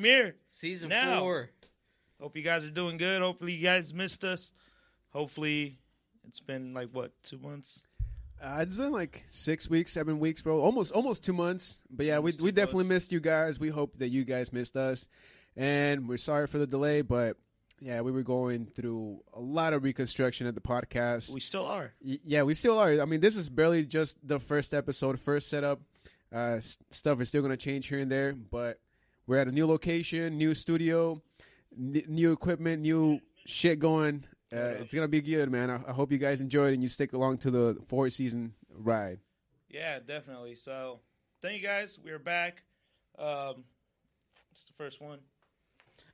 premiere. Season Now. four. Hope you guys are doing good. Hopefully you guys missed us. Hopefully it's been like what two months. Uh, it's been like six weeks, seven weeks, bro. Almost, almost two months. But yeah, we Almost we two definitely months. missed you guys. We hope that you guys missed us, and we're sorry for the delay. But yeah, we were going through a lot of reconstruction at the podcast. We still are. Y- yeah, we still are. I mean, this is barely just the first episode, first setup. Uh, s- stuff is still gonna change here and there, but we're at a new location, new studio, n- new equipment, new shit going. Uh, Yeah. it's gonna be good, man. I-, I hope you guys enjoy it and you stick along to the four season ride. Yeah, definitely. So thank you guys. We're back. Um, it's the first one.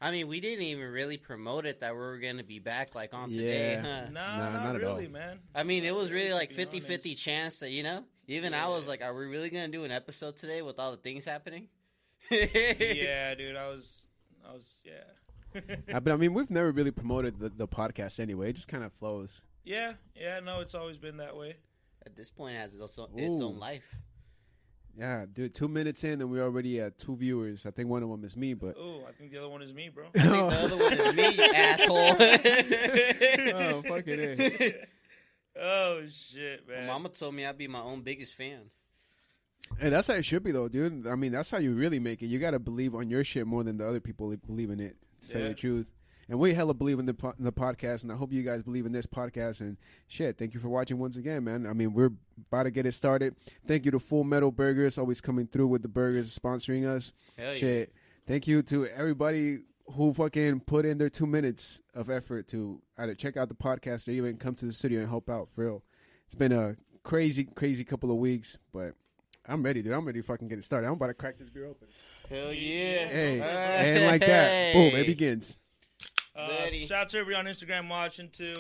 I mean, we didn't even really promote it that we were going to be back like on today, Yeah. huh? Nah, Nah, not, not at really, all. man. I mean, it was really like be 50 50 chance that, you know, even I was like, are we really going to do an episode today with all the things happening? Yeah, dude. I was, I was, yeah. Uh, but I mean, we've never really promoted the, the podcast anyway. It just kind of flows. yeah, yeah. No, it's always been that way. At this point, it has its own, its own life. Yeah, dude. Two minutes in, and we're already at two viewers. I think one of them is me, but Oh, I think the other one is me, bro. I think the other one is me, you asshole. Oh, fuck it oh shit, man. Mama told me I'd be my own biggest fan. Hey, that's how it should be, though, dude. I mean, that's how you really make it. You got to believe on your shit more than the other people believe in it. To tell Yeah. the truth. And we hella believe in the po- in the podcast, and I hope you guys believe in this podcast. And shit, thank you for watching once again, man. I mean, we're about to get it started. Thank you to Full Metal Burgers, always coming through with the burgers, sponsoring us. Hell yeah. Shit. Thank you to everybody who fucking put in their two minutes of effort to either check out the podcast or even come to the studio and help out. For real, it's been a crazy, crazy couple of weeks, but I'm ready, dude. I'm ready to fucking get it started. I'm about to crack this beer open. Hell yeah. Hey, Hey. and like that, boom, it begins. Uh, Daddy. shout out to everybody on Instagram watching too.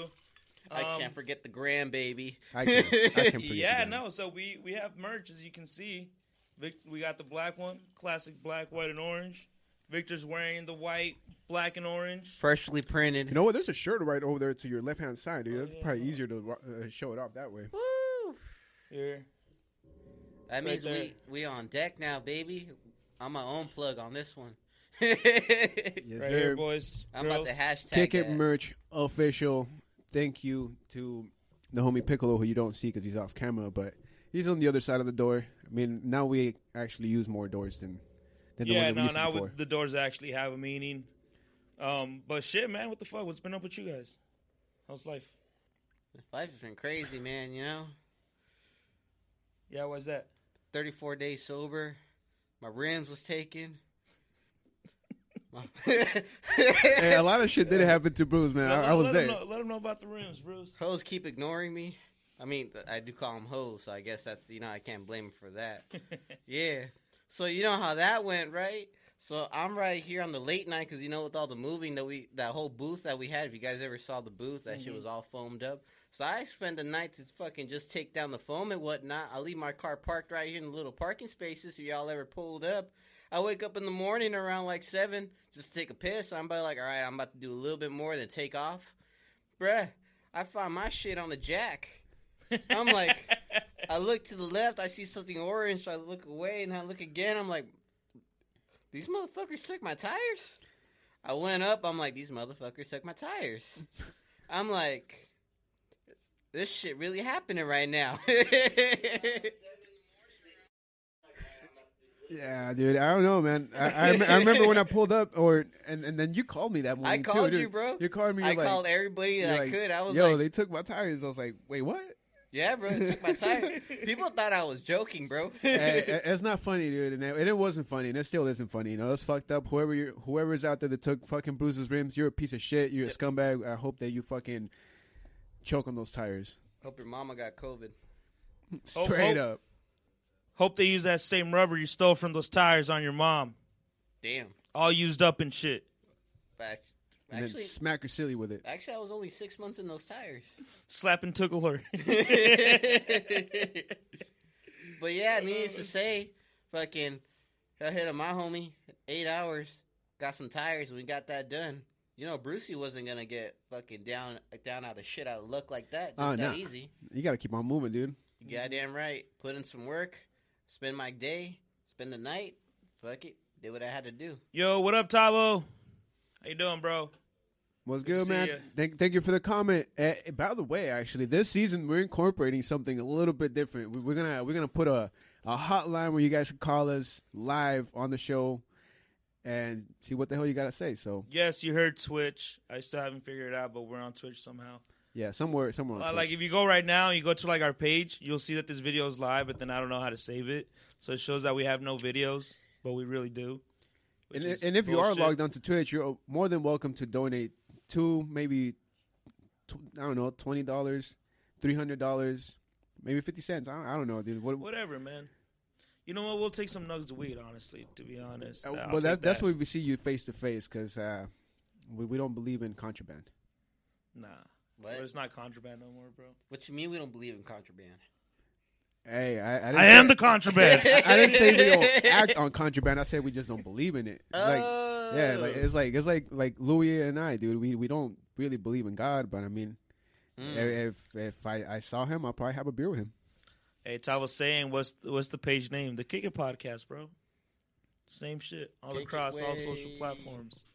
I Um, can't forget the gram, baby. I can, I can forget Yeah, that. no. So we we have merch as you can see. Vic, we got the black one, classic black, white, and orange. Victor's wearing the white, black, and orange. Freshly printed. You know what? There's a shirt right over there to your left hand side, dude. Oh, That's yeah. probably easier to uh, show it off that way. Woo. Here, That Right means there. we we on deck now, baby. I'm my own plug on this one. Yes, right sir. here, boys. I'm girls. about to hashtag Ticket that. merch official. Thank you to the homie Piccolo, who you don't see because he's off camera, but he's on the other side of the door. I mean, now we actually use more doors than than the Yeah, one that we no, used to now the doors actually have a meaning. Um, but shit, man, what the fuck? What's been up with you guys? How's life? Life has been crazy, man. You know, Yeah, why's that? 34 days sober. My rims was taken. Hey, a lot of shit did happen to Bruce, man. I, let, I was let there. Him know, let him know about the rims, Bruce. Hoes keep ignoring me. I mean, I do call them hoes, so I guess that's you know I can't blame him for that. Yeah. So you know how that went, right? So I'm right here on the late night because you know with all the moving that we that whole booth that we had. If you guys ever saw the booth, that shit Mhm. was all foamed up. So I spend the night to fucking just take down the foam and whatnot. I leave my car parked right here in the little parking spaces. If y'all ever pulled up, I wake up in the morning around like seven just to take a piss. I'm about like, all right, I'm about to do a little bit more than take off, bruh. I find my shit on the jack. I'm like, I look to the left, I see something orange, so I look away, and I look again. I'm like, these motherfuckers took my tires. I went up. I'm like, these motherfuckers took my tires. I'm like, this shit really happening right now. Yeah, dude. I don't know, man. I, I, I remember when I pulled up, or and, and then you called me that morning. I called too, you, dude. bro. You called me. I you're like, called everybody that I like, could. I was like Yo, like, they took my tires. I was like, wait, what? Yeah, bro, they took my tires. People thought I was joking, bro. Hey, it's not funny, dude, and it, and it wasn't funny, and it still isn't funny. You know, it's fucked up. Whoever you, whoever's out there that took fucking Bruce's rims, you're a piece of shit. You're a scumbag. I hope that you fucking choke on those tires. Hope your mama got COVID. Straight oh. up. Hope they use that same rubber you stole from those tires on your mom, Damn. all used up and shit. Back. And Actually, then smack her silly with it. actually, I was only six months in those tires. Slap and tickle her. but yeah, needless to say, fucking, I hit up my homie eight hours, got some tires, and we got that done. You know, Brucey wasn't gonna get fucking down down out of shit out of luck like that. Just Oh, that no. easy. You got to keep on moving, dude. You goddamn right. Put in some work. spend my day, spend the night. Fuck it, did what I had to do. Yo, what up, Tavo? How you doing, bro? What's Good good, man? Thank, thank you for the comment. Uh, by the way, actually, this season we're incorporating something a little bit different. We- We're gonna we're gonna put a a hotline where you guys can call us live on the show and see what the hell you gotta say. So Yes, you heard Twitch. I still haven't figured it out, but we're on Twitch somehow. yeah, somewhere somewhere. On Uh, Twitch. like if you go right now, you go to like our page, you'll see that this video is live, but then I don't know how to save it, so it shows that we have no videos, but we really do. and, and if you are logged onto Twitch, you're more than welcome to donate two, maybe tw- I don't know, twenty dollars, three hundred dollars, maybe fifty cents. I don't, I don't know, dude. What, whatever, man. You know what? We'll take some nugs of weed, honestly. To be honest, uh, well, take that, that's that. why we see you face to face because uh, we, we don't believe in contraband. Nah, What? But it's not contraband no more, bro. What you mean we don't believe in contraband? Hey, I, I, didn't I say- am the contraband. I didn't say we don't act on contraband. I said we just don't believe in it. It's like, oh. Yeah, like it's like it's like like Louis and I, dude. We we don't really believe in God, but I mean, Mm. if if I, I saw him, I'll probably have a beer with him. hey, Ty was saying, what's what's the page name? The Kick It Podcast, bro. Same shit all Kick across all social platforms.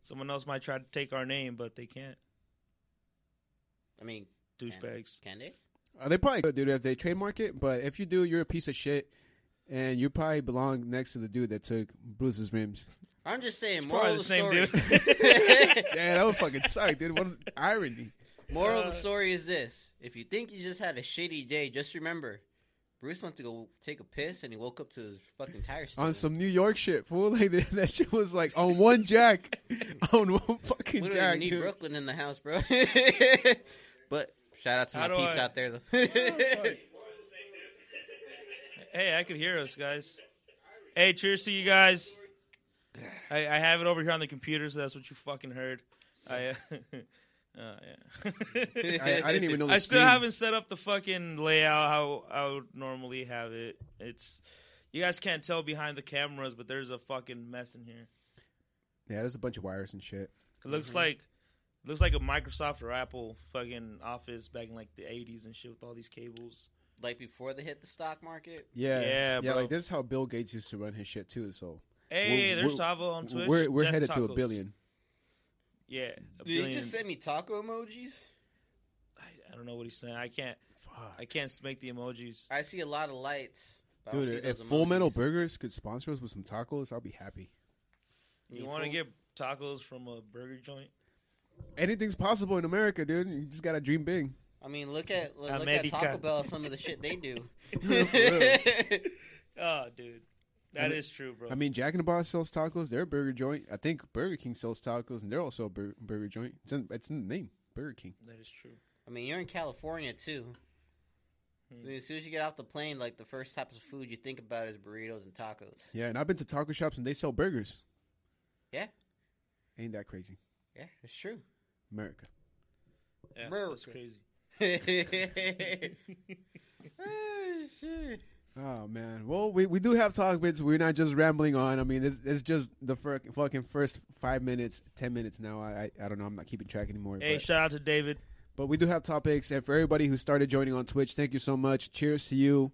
Someone else might try to take our name, but they can't. I mean, Douchebags. can they? Uh, they probably could, dude, if they trademark it. But if you do, you're a piece of shit, and you probably belong next to the dude that took Bruce's rims. I'm just saying. It's Moral of the the same story. Yeah, that would fucking suck, dude. What an irony. Moral of Uh, the story is this: If you think you just had a shitty day, just remember, Bruce went to go take a piss and he woke up to his fucking tire. On some New York shit, fool. Like that, that shit was like on one jack, on one fucking We don't jack. even need dude. Brooklyn in the house, bro. but shout out to How my peeps I- out there, though. Hey, I could hear us, guys. Hey, cheers to you guys. I, I have it over here on the computer, so that's what you fucking heard. I, uh, uh, yeah. I, I didn't even know. I still haven't set up the fucking layout how I would normally have it. It's you guys can't tell behind the cameras, but there's a fucking mess in here. Yeah, there's a bunch of wires and shit. It looks Mm-hmm. like looks like a Microsoft or Apple fucking office back in like the 80s and shit with all these cables. Like before they hit the stock market. Yeah, Yeah, yeah. bro. Like this is how Bill Gates used to run his shit too. So Hey, We're- there's we're- Tavo on Twitch. we're we're Death headed to a billion. Yeah, a Did he just send me taco emojis? I, I don't know what he's saying. I can't. Fuck. I can't make the emojis. I see a lot of lights. but I don't Dude, if those Full Metal. Burgers could sponsor us with some tacos, I'll be happy. You You want to get tacos from a burger joint? Anything's possible in America, dude. You just gotta dream big. I mean, look at look, look at Taco Bell. Some of the shit they do. Oh, dude, that And is true, bro. I mean, Jack in the Box sells tacos. They're a burger joint. I think Burger King sells tacos, and they're also a bur- burger joint. It's in, it's in the name, Burger King. that is true. I mean, you're in California too. Hmm. I mean, as soon as you get off the plane, like the first type of food you think about is burritos and tacos. Yeah, and I've been to taco shops and they sell burgers. Yeah. Ain't that crazy? Yeah, it's true. America. Yeah, America. that's crazy. Oh, shit. Oh man. Well, we, we do have talk bits. We're not just rambling on. I mean, it's, it's just the fir- fucking first five minutes, ten minutes now. I, I I don't know. I'm not keeping track anymore. hey, but, shout out to David. but we do have topics, and for everybody who started joining on Twitch, thank you so much. Cheers to you.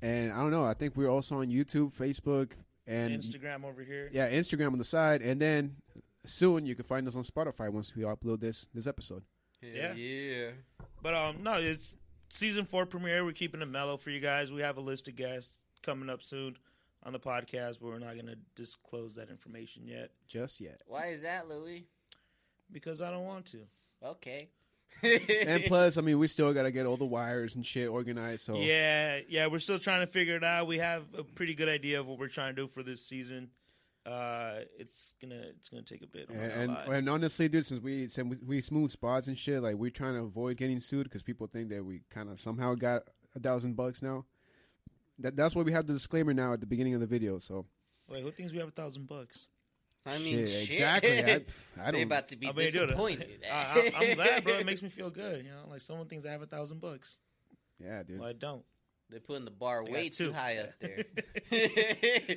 And I don't know. I think we're also on YouTube, Facebook, and Instagram over here. yeah, Instagram on the side, and then soon you can find us on Spotify once we upload this this episode. Yeah. yeah. But um, no, it's season four premiere. We're keeping it mellow for you guys. We have a list of guests coming up soon on the podcast, but we're not gonna disclose that information yet Just yet. Why is that, Louis? because I don't want to. Okay. and plus, I mean, we still got to get all the wires and shit organized. So Yeah, yeah, we're still trying to figure it out. We have a pretty good idea of what we're trying to do for this season. Uh, it's gonna it's gonna take a bit. And, gonna and and honestly, dude, since we since we- we smooth spots and shit, like we're trying to avoid getting sued because people think that we kind of somehow got a thousand bucks now. That that's why we have the disclaimer now at the beginning of the video. So Wait, who thinks we have a thousand bucks? I mean, shit. exactly. I, I they don't. about to be I mean, dude, disappointed. I, I, I'm glad, bro. It makes me feel good. You know, like someone thinks I have a thousand bucks. yeah, dude. Well, I don't. They're putting the bar way too high up there.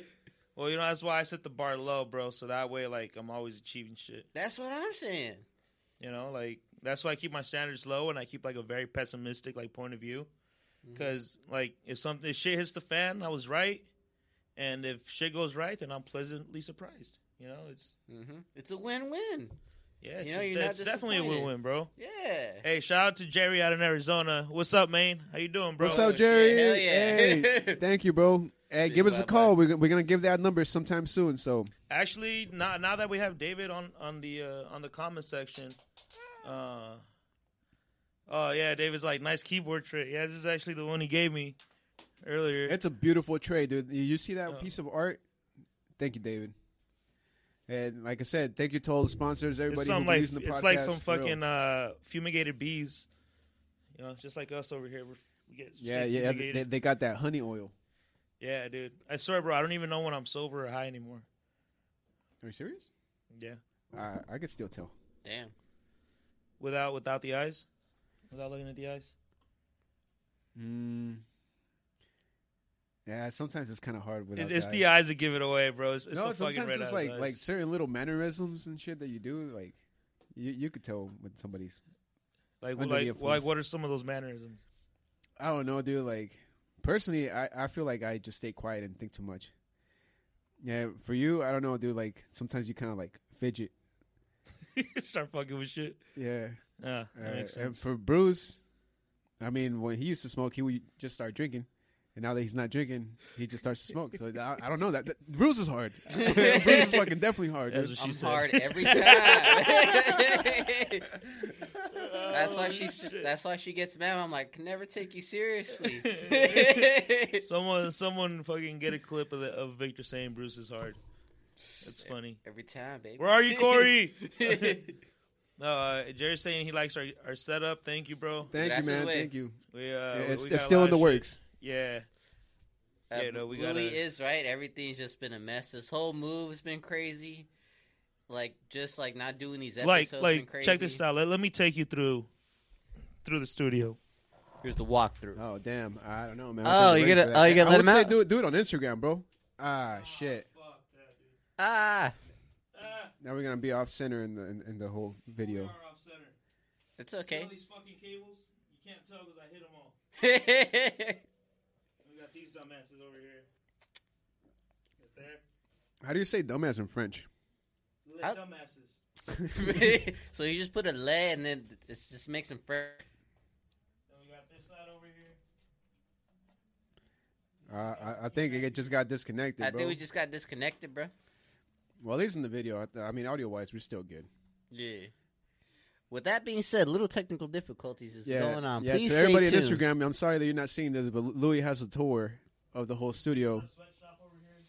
Well, you know that's why I set the bar low, bro. So that way, like, I'm always achieving shit. That's what I'm saying. You know, like that's why I keep my standards low and I keep like a very pessimistic like point of view. Because like if something if shit hits the fan, I was right, and if shit goes right, then I'm pleasantly surprised. You know, it's hmm It's a win-win. yeah, it's, know, you're not it's definitely a win-win, bro. Yeah. Hey, shout out to Jerry out in Arizona. What's up, man? How you doing, bro? What's up, shit, Jerry? hell yeah. Hey, thank you, bro. Hey, give us a call. We're, we're gonna give that number sometime soon. So Actually, now now that we have David on on the uh, on the comment section, uh, oh yeah, David's like nice keyboard tray. Yeah, this is actually the one he gave me earlier. it's a beautiful tray, dude. You- see that Oh. piece of art? Thank you, David. And like I said, thank you to all the sponsors, everybody it's who's like using the podcast. it's like some fucking uh, fumigated bees. You know, just like us over here. We're, we get yeah, yeah. They, they got that honey oil. Yeah, dude. I swear, bro. I don't even know when I'm sober or high anymore. Are you serious? Yeah, I I could still tell. Damn. without without the eyes, without looking at the eyes. Mm. Yeah, sometimes it's kind of hard without It's, it's that. the eyes that give it away, bro. It's, it's no, the sometimes red it's like eyes. like certain little mannerisms and shit that you do. Like you you could tell when somebody's. like like, like what are some of those mannerisms? I don't know, dude. Like personally, I I feel like I just stay quiet and think too much. Yeah, for you, I don't know, dude. Like sometimes you kind of like fidget. Start fucking with shit. Yeah. Yeah, Uh, and for Bruce, I mean, when he used to smoke, he would just start drinking. And now that he's not drinking, he just starts to smoke. So I, I don't know that, that Bruce is hard. Bruce is fucking definitely hard. That's dude. what she I'm said. hard every time. that's why she. That's why she gets mad. I'm like, can never take you seriously. someone someone fucking get a clip of the, of Victor saying Bruce is hard. That's funny. every time, baby. Where are you, Corey? no, uh, Jerry's saying he likes our, our setup. Thank you, bro. Thank you, That's his man. Thank you. We uh, Yeah, it's we it's got a still in the shit. works. Yeah, Uh, Yeah, no, we Louis gotta- is right. Everything's just been a mess. This whole move has been crazy. Like just like not doing these episodes. like been like crazy. check this out. Let, let me take you through through the studio. Here's the walkthrough. Oh damn! I don't know, man. Oh, I'm you ready gonna- oh, you gonna I let would him say out? Do it, do it on Instagram, bro. Ah, shit. Ah, Now we're gonna be off center in the in, in the whole video. it's okay. All these fucking cables? You can't tell because I hit them all. That's We got these dumbasses over here. Right there. How do you say dumbass in French? Lit How- dumbasses. so you just put a lay and then it just makes them fresh. Then we got this side over here. Uh, I, I think it just got disconnected, I bro. think we just got disconnected, bro. well, at least in the video. I, I mean, audio wise, we're still good. Yeah. With that being said, little technical difficulties is Yeah, going on. yeah. Please to stay everybody on. Instagram, I'm sorry that you're not seeing this, but Louis has a tour of the whole studio, Sweatshop over here.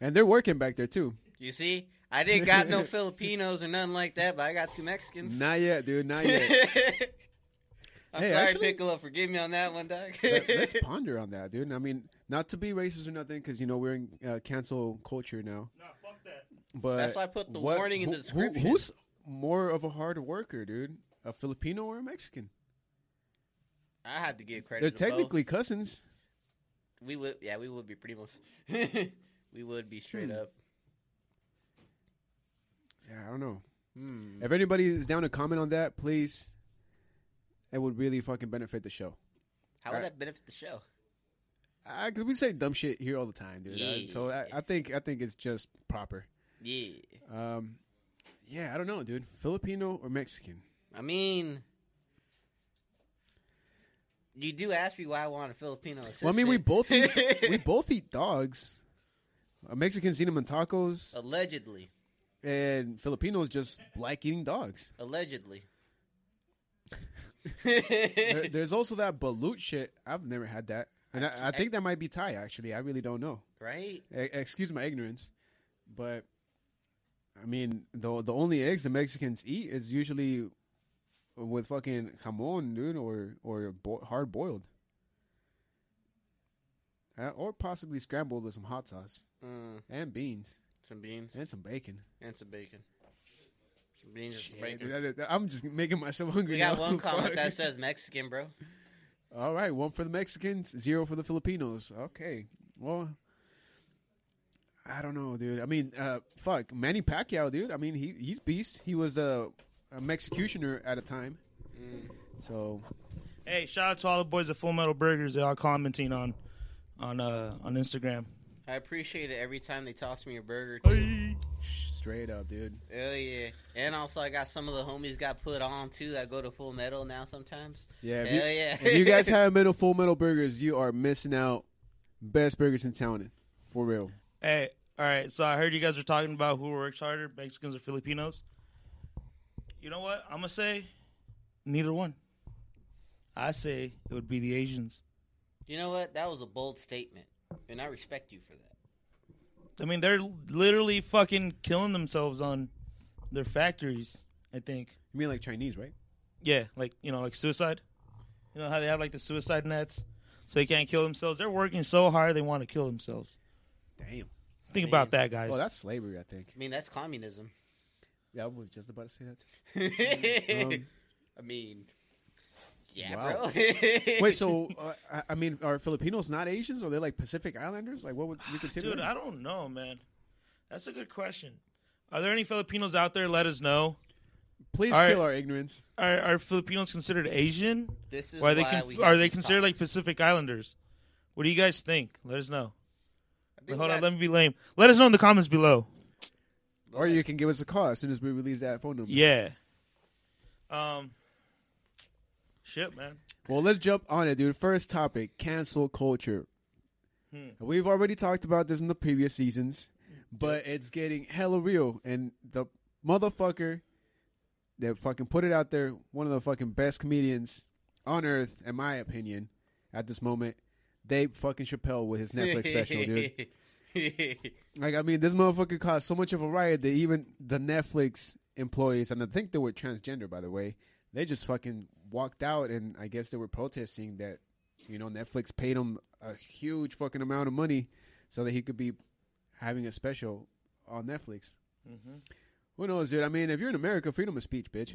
and they're working back there too. You see, I didn't got no Filipinos or nothing like that, but I got two Mexicans. Not yet, dude. Not yet. I'm Hey, sorry, actually- Piccolo. Forgive me on that one, dog. Let, us ponder on that, dude. I mean, not to be racist or nothing, because you know we're in uh, cancel culture now. Nah, fuck that. But That's why I put the what- warning in who- the description. Who, who's more of a hard worker, dude? A Filipino or a Mexican? I had to give credit. They're to both. technically cousins. We would, yeah, we would be pretty much. we would be straight Hmm. up. Yeah, I don't know. Hmm. If anybody is down to comment on that, please. It would really fucking benefit the show. How would I- that benefit the show? Because we say dumb shit here all the time, dude. Uh, so I, I think I think it's just proper. Yeah, Um, yeah, I don't know, dude. Filipino or Mexican? I mean, you do ask me why I want a Filipino assistant. Well, I mean, we both eat, we both eat dogs. Uh, Mexicans eat them in tacos, allegedly, and Filipinos just like eating dogs. allegedly. There- there's also that balut shit. I've never had that, and I, I think that might be Thai. Actually, I really don't know. right? E- excuse my ignorance, but I mean, the the only eggs the Mexicans eat is usually with fucking jamon, dude, or or bo- hard boiled, uh, or possibly scrambled with some hot sauce Mm, and beans some beans and some bacon. and some bacon. Some beans and some Shit, bacon. dude, I'm just making myself hungry. We got now. one comment Fuck. that says Mexican, bro. All right, one for the Mexicans, zero for the Filipinos. Okay, well, I don't know, dude. I mean, uh, fuck, Manny Pacquiao, dude. I mean, he he's beast. He was a, a executioner at a time, Mm. so Hey, shout out to all the boys at Full Metal Burgers. They are all commenting on on uh on Instagram. I appreciate it every time they toss me a burger. Too. Straight up, dude. Hell yeah! And also, I got some of the homies got put on too. That go to Full Metal now sometimes. Yeah, if Hell you, yeah! if you guys have middle full metal burgers, you are missing out. Best burgers in town, for real. Hey, all right. So I heard you guys were talking about who works harder, Mexicans or Filipinos. You know what? I'm gonna say neither one. I say it would be the Asians. you know what? That was a bold statement, and I respect you for that. I mean, they're literally fucking killing themselves on their factories. I think. You mean like Chinese, right? Yeah, like you know, like suicide. You know how they have like the suicide nets, so they can't kill themselves. They're working so hard they want to kill themselves. Damn. Think about that, guys. Well, that's slavery, I think. I mean, that's communism. Yeah, I was just about to say that. Um, I mean, yeah, Wow. bro. wait, so uh, I, I mean, are Filipinos not Asians? Or are they like Pacific Islanders? Like, what would we consider? Dude, them? I don't know, man. That's a good question. Are there any Filipinos out there? Let us know. Please all right. kill our ignorance. Are, are Filipinos considered Asian? this is Or are they why con- we are they these considered like. Pacific Islanders? What do you guys think? Let us know. Hold we on, let me be lame. Let us know in the comments below. Or you can give us a call as soon as we release that phone number. Yeah. Um. Shit, man. Well, let's jump on it, dude. First topic: cancel culture. Hmm. We've already talked about this in the previous seasons, but it's getting hella real. And the motherfucker that fucking put it out there, one of the fucking best comedians on earth, in my opinion, at this moment, Dave fucking Chappelle with his Netflix special, dude. Like, I mean, this motherfucker caused so much of a riot that even the Netflix employees, and I think they were transgender, by the way, they just fucking walked out, and I guess they were protesting that, you know, Netflix paid him a huge fucking amount of money so that he could be having a special on Netflix. Mhm. Who knows, dude? I mean, if you're in America, freedom of speech, bitch.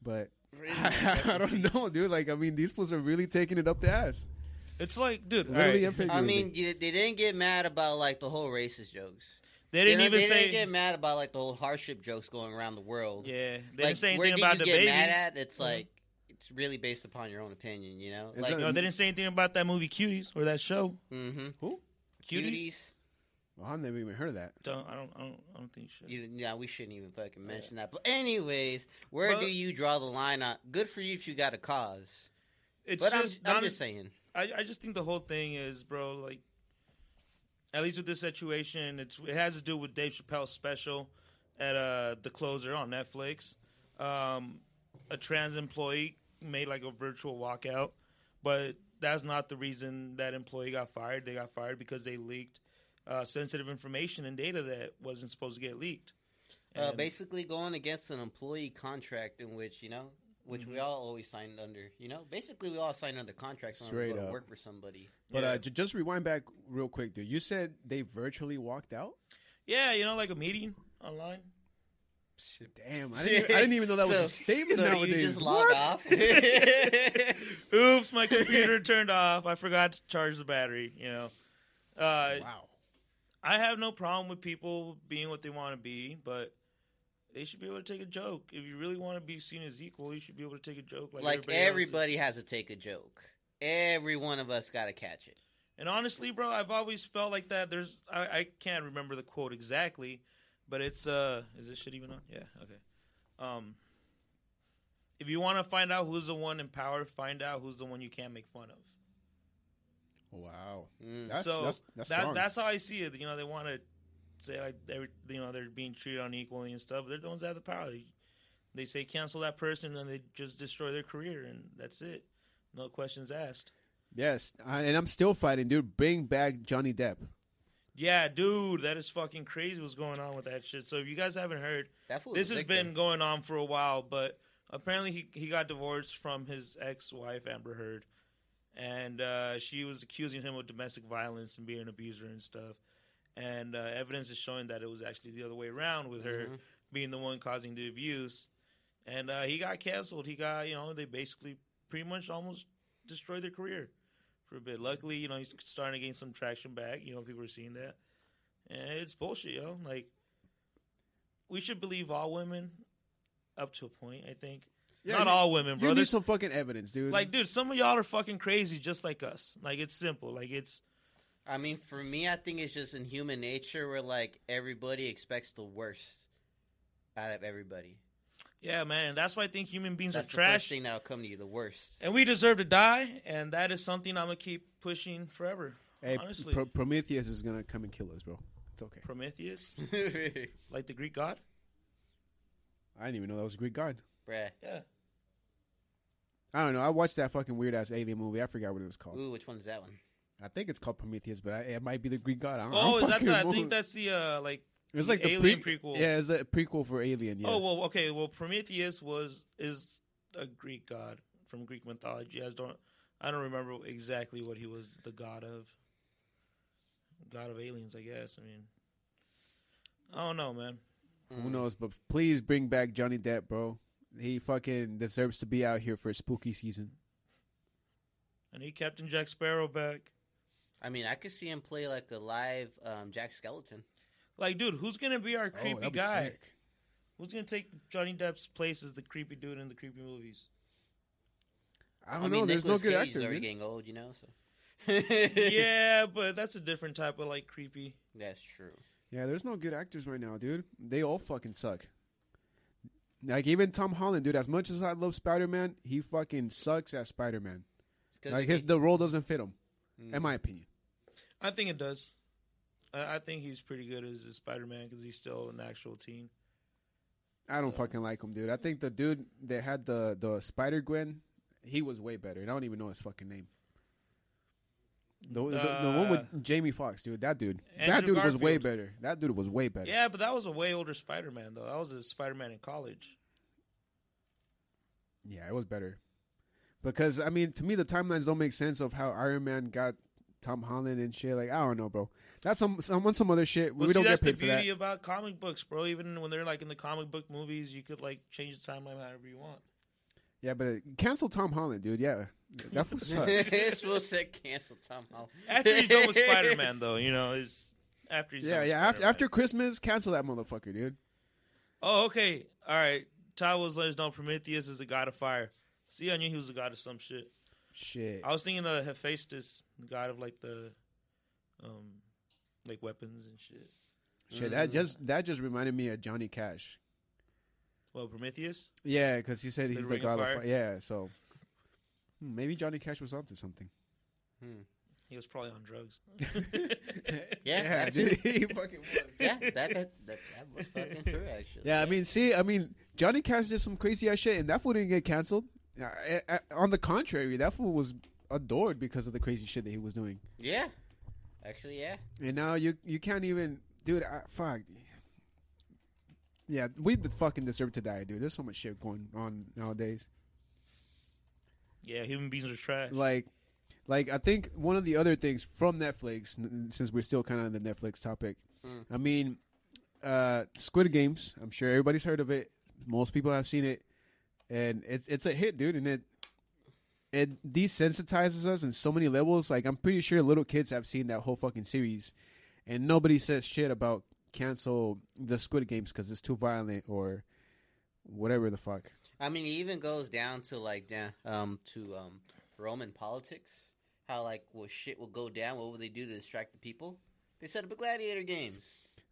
But I don't know, dude. Like, I mean, these fools are really taking it up the ass. It's like, dude. Literally alright. and. I mean, you, they didn't get mad about like the whole racist jokes. they didn't You know, even they say. didn't get mad about like the whole hardship jokes going around the world. yeah, they like, didn't say where anything did about you the get baby. mad at? It's Mhm. like it's really based upon your own opinion, you know. Is Like, that- No, they didn't say anything about that movie Cuties or that show. mm-hmm. Who? Cuties. Well, I've never even heard of that. Don't I don't I don't, I don't think you should. You, yeah, we shouldn't even fucking mention that. But anyways, where Well- do you draw the line? On good for you if you got a cause. It's But just I'm, I'm just saying. I, I just think the whole thing is, bro, like, at least with this situation, it's it has to do with Dave Chappelle's special at uh the closer on Netflix. Um, a trans employee made like a virtual walkout, but that's not the reason that employee got fired. They got fired because they leaked uh, sensitive information and data that wasn't supposed to get leaked. Uh, basically, going against an employee contract in which you know, which Mm-hmm. we all always signed under. You know, basically we all signed under contracts when we Straight go to work for somebody. But Yeah. uh, j- just rewind back real quick, dude. You said they virtually walked out. yeah, you know, like a meeting online. Shit. Damn, I didn't, even, I didn't even know that was a statement so nowadays. you just log What? off. Oops, my computer turned off. I forgot to charge the battery. You know, uh, Wow. I have no problem with people being what they want to be, but they should be able to take a joke. If you really want to be seen as equal, you should be able to take a joke like, like everybody, everybody is. has to take a joke. Every one of us got to catch it. And honestly, bro, I've always felt like that. There's, I, I can't remember the quote exactly, but it's, uh, is this shit even on? Yeah, okay. Um, if you want to find out who's the one in power, find out who's the one you can't make fun of. Wow. Mm. That's so that's that's that, that's how I see it. You know, they want to say like they're you know they're being treated unequally and stuff. But they're the ones that have the power. They, they say cancel that person and they just destroy their career and that's it. No questions asked. yes, I, and I'm still fighting, dude. Bring back Johnny Depp. Yeah, dude, that is fucking crazy. What's going on with that shit? So if you guys haven't heard, this has been going on for a while, but apparently he he got divorced from his ex wife Amber Heard, and uh, she was accusing him of domestic violence and being an abuser and stuff. And uh, evidence is showing that it was actually the other way around with her Mhm. being the one causing the abuse. And uh, he got canceled. He got you know they basically pretty much almost destroyed their career for a bit. Luckily, you know he's starting to gain some traction back. You know people are seeing that, and it's bullshit, yo. Like we should believe all women up to a point. I think Yeah, Not you- all women, You bro. need There's- some fucking evidence, dude. like, dude, some of y'all are fucking crazy, just like us. Like, it's simple. Like, it's I mean, for me, I think it's just in human nature where like everybody expects the worst out of everybody. yeah, man. That's why I think human beings That's are the trash. first thing that'll come to you, the worst. and we deserve to die, and that is something I'm gonna keep pushing forever. hey, honestly. Pro- Prometheus is gonna come and kill us, bro. It's okay. Prometheus, like the Greek god. I didn't even know that was a Greek god. Yeah, I don't know. I watched that fucking weird ass alien movie. I forgot what it was called. Ooh, which one is that one? I think it's called Prometheus, but I, it might be the Greek god. I don't, Oh, don't is that the? I think that's the uh like. It's the like the Alien pre- prequel. Yeah, it's a prequel for Alien. Yes. Oh well, okay. Well, Prometheus was is a Greek god from Greek mythology. I don't. I don't remember exactly what he was the god of. God of aliens, I guess. I mean, I don't know, man. Who knows? But please bring back Johnny Depp, bro. He fucking deserves to be out here for spooky season. I need Captain Jack Sparrow back. I mean, I could see him play like a live um, Jack Skeleton. Like, dude, who's gonna be our Oh, creepy that'd be guy? sick. Who's gonna take Johnny Depp's place as the creepy dude in the creepy movies? I don't I know. There's Nicolas no good Cage is actors. already man. getting old, you know. So yeah, but that's a different type of like creepy. that's true. Yeah, there's no good actors right now, dude. They all fucking suck. Like even Tom Holland, dude. As much as I love Spider Man, he fucking sucks as Spider Man. Like his the role doesn't fit him, Mm. in my opinion. I think it does. I, I think he's pretty good as a Spider Man because he's still an actual teen. I don't So- fucking like him, dude. I think the dude that had the the Spider Gwen, he was way better. And I don't even know his fucking name. The, the, the one Uh, with Jamie Foxx, dude. That dude. that Andrew dude was way better. That dude was way better. Yeah, but that was a way older Spider Man though. That was a Spider Man in college. Yeah, it was better. Because I mean, to me, the timelines don't make sense of how Iron Man got Tom Holland and shit. Like I don't know, bro. That's some some some other shit. Well, we see, don't that's get the paid for that. beauty about comic books, bro. Even when they're like in the comic book movies, you could like change the timeline however you want. Yeah, but cancel Tom Holland, dude. Yeah, that fool sucks. it's supposed to cancel Tom Holland. After he's done with Spider Man, though, you know, is after he's yeah, done yeah. After, after Christmas, cancel that motherfucker, dude. Oh, okay, all right. Ty was let us know Prometheus is the god of fire. See, I knew he was the god of some shit. Shit. I was thinking of Hephaestus, the god of like the, um, like weapons and shit. Shit, that just that just reminded me of Johnny Cash. Well, Prometheus. Yeah, because he said The he's the Ring of god of Fire? fire. Yeah, so hmm, maybe Johnny Cash was onto something. Hmm. He was probably on drugs. Yeah, yeah, that dude, too. he fucking was. Yeah, that, that that that was fucking true. Actually. Yeah, I mean, see, I mean, Johnny Cash did some crazy ass shit, and that fool didn't get canceled. On the contrary, that fool was adored because of the crazy shit that he was doing. Yeah. Actually, yeah. And now you you can't even, dude. I, fuck. Yeah, we d- fucking deserve to die, dude. There's so much shit going on nowadays. yeah, human beings are trash. Like, like I think one of the other things from Netflix, since we're still kind of on the Netflix topic, Mm. I mean, uh, Squid Games. I'm sure everybody's heard of it. Most people have seen it, and it's it's a hit, dude. And it it desensitizes us in so many levels. Like I'm pretty sure little kids have seen that whole fucking series, and nobody says shit about cancel the Squid Games because it's too violent or whatever the fuck. I mean, it even goes down to like down um to um Roman politics. How like what shit will go down? What will they do to distract the people? They set up a gladiator games.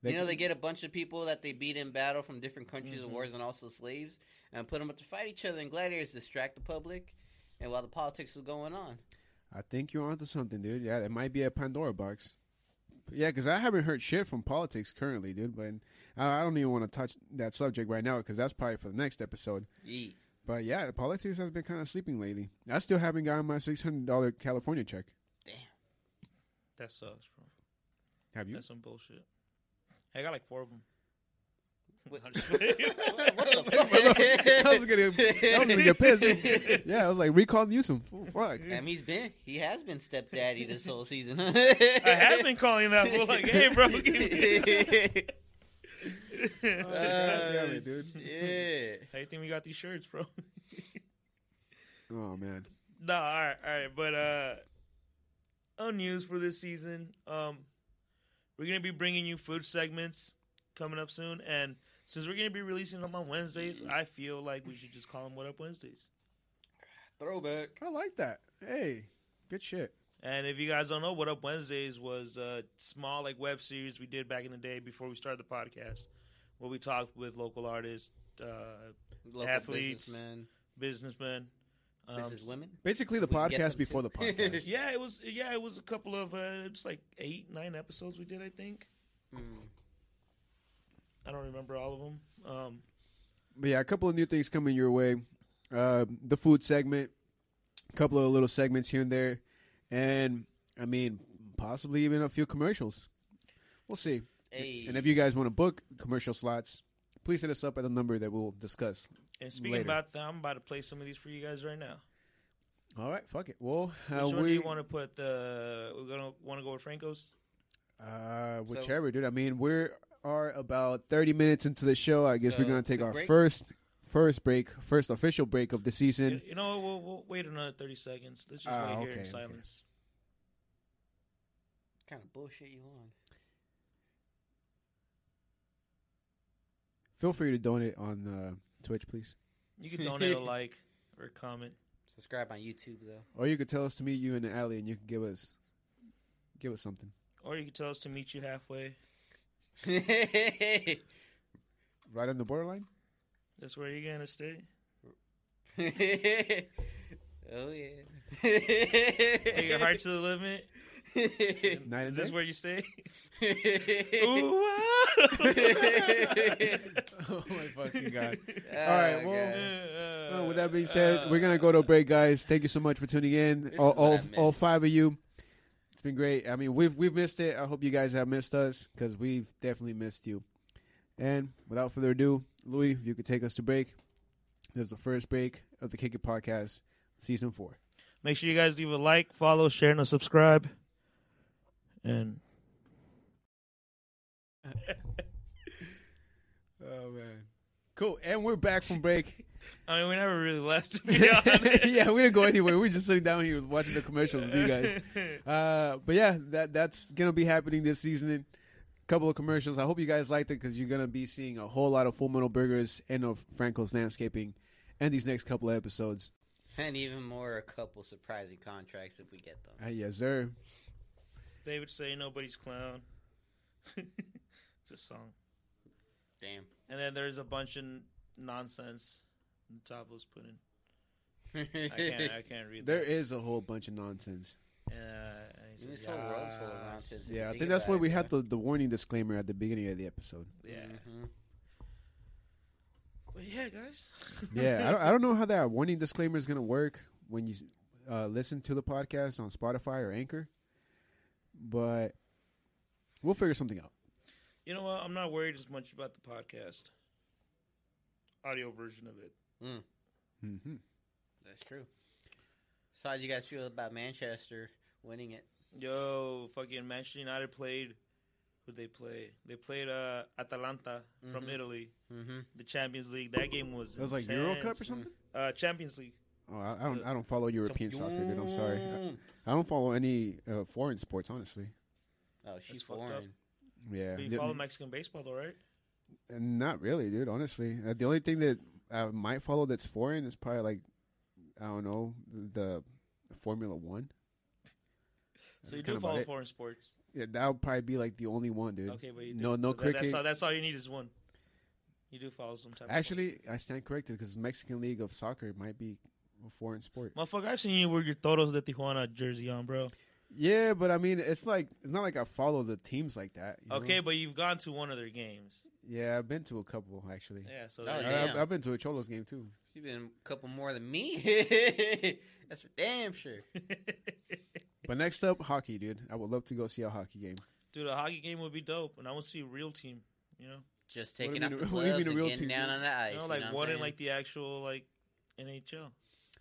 They- you know, they get a bunch of people that they beat in battle from different countries Mhm. and wars, and also slaves, and put them up to fight each other. And gladiators distract the public, and while the politics is going on. I think you're onto something, dude. Yeah, it might be a Pandora box. Yeah, because I haven't heard shit from politics currently, dude. But I I don't even want to touch that subject right now because that's probably for the next episode. Yee. But yeah, the politics has been kind of sleeping lately. I still haven't gotten my six hundred dollar California check. Damn, that sucks, bro. Have you? That's some bullshit. I got like four of them. What- I'm just playing. What the fuck? I was gonna, I was gonna get pissed. Yeah, I was like recall Newsom. Oh, fuck. I mean, he's been he has been stepdaddy this whole season. I I have been calling that fool like, hey, bro, give me. God damn it, dude. Yeah. How you think we got these shirts, bro? Oh man. no, all right, all right. But uh, on news for this season, um, we're gonna be bringing you food segments coming up soon, and since we're gonna be releasing them on Wednesdays, I feel like we should just call them What Up Wednesdays. Throwback. I like that. Hey, good shit. And if you guys don't know, What Up Wednesdays was a small like web series we did back in the day before we started the podcast, where we talked with local artists, uh, Local Athletes. businessmen, businessmen, um, business women. Basically, the We podcast before too. the podcast. Yeah, it was. Yeah, it was a couple of uh, just like eight, nine episodes we did. I think Mm. I don't remember all of them. Um, But yeah, a couple of new things coming your way. Uh, the food segment, a couple of little segments here and there, and I mean, possibly even a few commercials. We'll see. Hey. And if you guys want to book commercial slots, please hit us up at the number that we'll discuss. And speaking Later. about that, I'm about to play some of these for you guys right now. All right, fuck it. Well, Which uh, one do we you want to put? The we're gonna want to go with Franco's. uh, So- whichever, dude. I mean, we are about thirty minutes into the show. I guess we're gonna take our break? first first break, first official break of the season. You, you know, we'll, we'll wait another 30 seconds. Let's just Ah, wait here okay, in okay. silence. kind of bullshit you on? Feel free to donate on uh, Twitch, please, You can donate a like or a comment. Subscribe on YouTube though. or you could tell us to meet you in the alley, and you can give us give us something. Or you can tell us to meet you halfway. Right on the borderline. That's where you're gonna stay. oh yeah. Take your heart to the limit. Night Is this day. where you stay? Ooh. Ooh, wow. oh my fucking god! All right, oh, well- Well, with that being said, we're gonna go to a break, guys. Thank you so much for tuning in. All, is what all, I missed. all five of you. It's been great. I mean, we've we've missed it. I hope you guys have missed us because we've definitely missed you. And without further ado, Louis, if you could take us to break. This is the first break of the Kick It Podcast, season four. Make sure you guys leave a like, follow, share, and subscribe. And Oh man, cool. And we're back from break. I mean, we never really left. To be honest. yeah, we didn't go anywhere. We're just sitting down here watching the commercials with you guys. Uh, but yeah, that that's gonna be happening this season. A couple of commercials. I hope you guys liked it because you're gonna be seeing a whole lot of Full Metal Burgers and of Franco's Landscaping, and these next couple of episodes. And even more, a couple surprising contracts if we get them. Uh, yes, sir. David say nobody's clown. it's a song. Damn. And then there's a bunch of nonsense Tavo's put in. I can't. I can't read There that. is a whole bunch of nonsense. Uh, This says, whole world's full of "Yes." nonsense. Yeah, I Think think that's why we had the, the warning disclaimer at the beginning of the episode. Yeah. Mhm. But yeah, guys. Yeah, I don't, I don't know how that warning disclaimer is gonna work when you uh, listen to the podcast on Spotify or Anchor, but we'll figure something out. You know what? I'm not worried as much about the podcast audio version of it. hmm That's true. So, how do you guys feel about Manchester winning it? Yo, fucking Manchester United played. Who they play? They played uh, Atalanta from Mhm. Italy, Mm-hmm. the Champions League. That game was It was like Euro Cup or something. Uh, Champions League. Oh, I, I don't. I don't follow European soccer, dude. I'm sorry. I, I don't follow any uh, foreign sports, honestly. Oh, she's That's fucked up. foreign. Yeah, But you follow Mexican baseball, though, right? And not really, dude. Honestly, uh, the only thing that I might follow that's foreign is probably like I don't know the, the Formula One. So you kind do about follow it. foreign sports. Yeah, that would probably be like the only one, dude. Okay, but you do. No- no That- That's cricket. all, that's all you need is one. You do follow some type. Actually, I stand corrected because Mexican League of Soccer might be a foreign sport. of motherfucker, I've seen you wear your Toros de Tijuana jersey on, bro. Yeah, but I mean, it's like it's not like I follow the teams like that. you know? Okay, but you've gone to one of their games. Yeah, I've been to a couple actually. Yeah, so Oh, I, you yeah. go. I've, I've been to a Xolos game too. You've been a couple more than me. That's for damn sure. But next up, hockey, dude. I would love to go see a hockey game. Dude, a hockey game would be dope, and I want to see a real team. You know, Just What do you taking off mean the a- what do you gloves and real getting team? down on the ice. you know, you like know what one I'm in like the actual like NHL.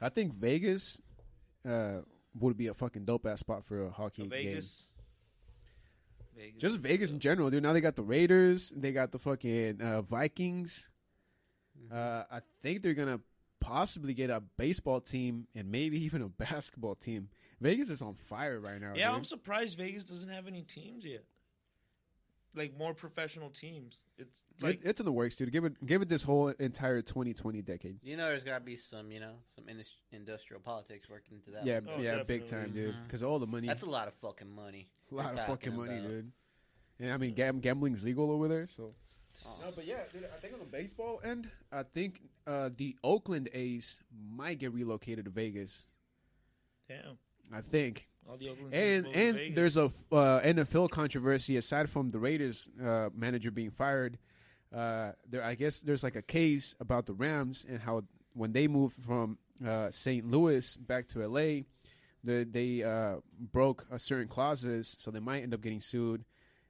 I think Vegas uh, would be a fucking dope ass spot for a hockey Uh, game. Vegas. Vegas. Just Vegas in general, dude. Now they got the Raiders, they got the fucking uh, Vikings. Mm-hmm. Uh, I think they're gonna possibly get a baseball team and maybe even a basketball team. Vegas is on fire right now. Yeah, dude. I'm surprised Vegas doesn't have any teams yet. Like more professional teams. It's It- like it's in the works, dude. Give it give it this whole entire 2020 decade. You know, there's got to be some, you know, some indus- industrial politics working into that. Yeah, Oh, yeah, big time, dude. Because all the money, That's a lot of fucking money. a lot of fucking money, about. dude. And I mean, gam- gambling's legal over there, so. Oh. No, but yeah, dude, I think on the baseball end, I think uh, the Oakland A's might get relocated to Vegas. damn. I think, All the Oakland and teams go to and Vegas. there's a uh, NFL controversy aside from the Raiders uh, manager being fired. Uh, there, I guess there's like a case about the Rams and how when they moved from uh, St. Louis back to LA, the, they uh, broke a certain clauses, so they might end up getting sued.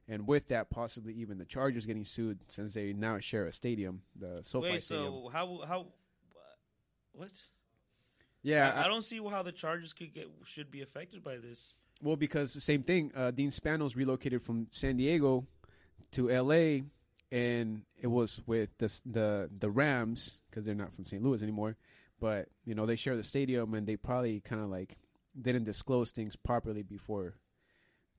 And with that, possibly even the Chargers getting sued since they now share a stadium, the SoFi Wait, Stadium. so how how what? Yeah, I, I I- don't see how the Chargers could get should be affected by this. Well, because the same thing. Uh, Dean Spanos relocated from San Diego to L.A. and it was with the the the Rams because they're not from St. Louis anymore. But you know they share the stadium and they probably kind of like didn't disclose things properly before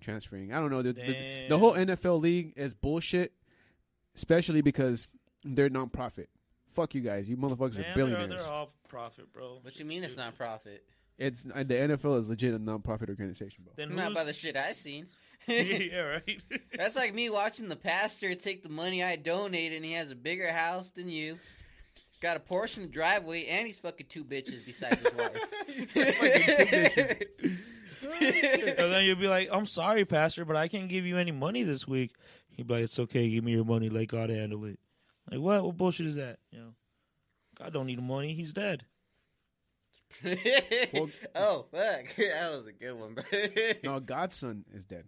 transferring. I don't know. The, the, the whole NFL league is bullshit, especially because they're nonprofit. Fuck you guys. You motherfuckers Man, are they're, billionaires. they're all profit, bro. What you mean it's not profit? It's uh, the NFL is legit a nonprofit organization, bro. Then Not by the shit I seen. yeah, right. That's like me watching the pastor take the money I donated, and he has a bigger house than you. Got a portion of the driveway, and he's fucking two bitches besides his wife. and then you'll be like, "I'm sorry, Pastor, but I can't give you any money this week." He'd be like, "It's okay. Give me your money. Let God handle it." Like what? What bullshit is that? You know, God don't need the money. He's dead. oh fuck, that was a good one, bro. no, Godson is dead.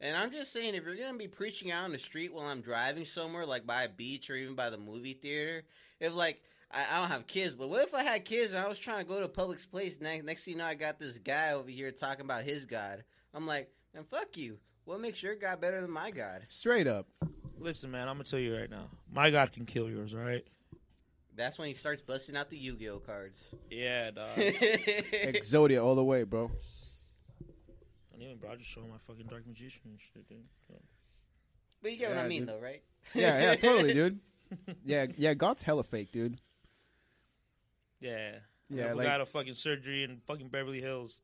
And I'm just saying, if you're gonna be preaching out on the street while I'm driving somewhere, like by a beach or even by the movie theater, if like I, I don't have kids, but what if I had kids and I was trying to go to a public place? Next, next thing you know, I got this guy over here talking about his God. I'm like, then fuck you. What makes your God better than my God? Straight up. Listen, man, I'm gonna tell you right now. My God can kill yours. All right. That's when he starts busting out the Yu-Gi-Oh cards. Yeah, dog. Exodia all the way, bro. And even bro, I just showing my fucking dark magician and shit, dude. Yeah. but you get what I mean, dude. though, right? Yeah, yeah, totally, dude. Yeah, yeah, God's hella fake, dude. Yeah. Yeah, I like- got a fucking surgery in fucking Beverly Hills.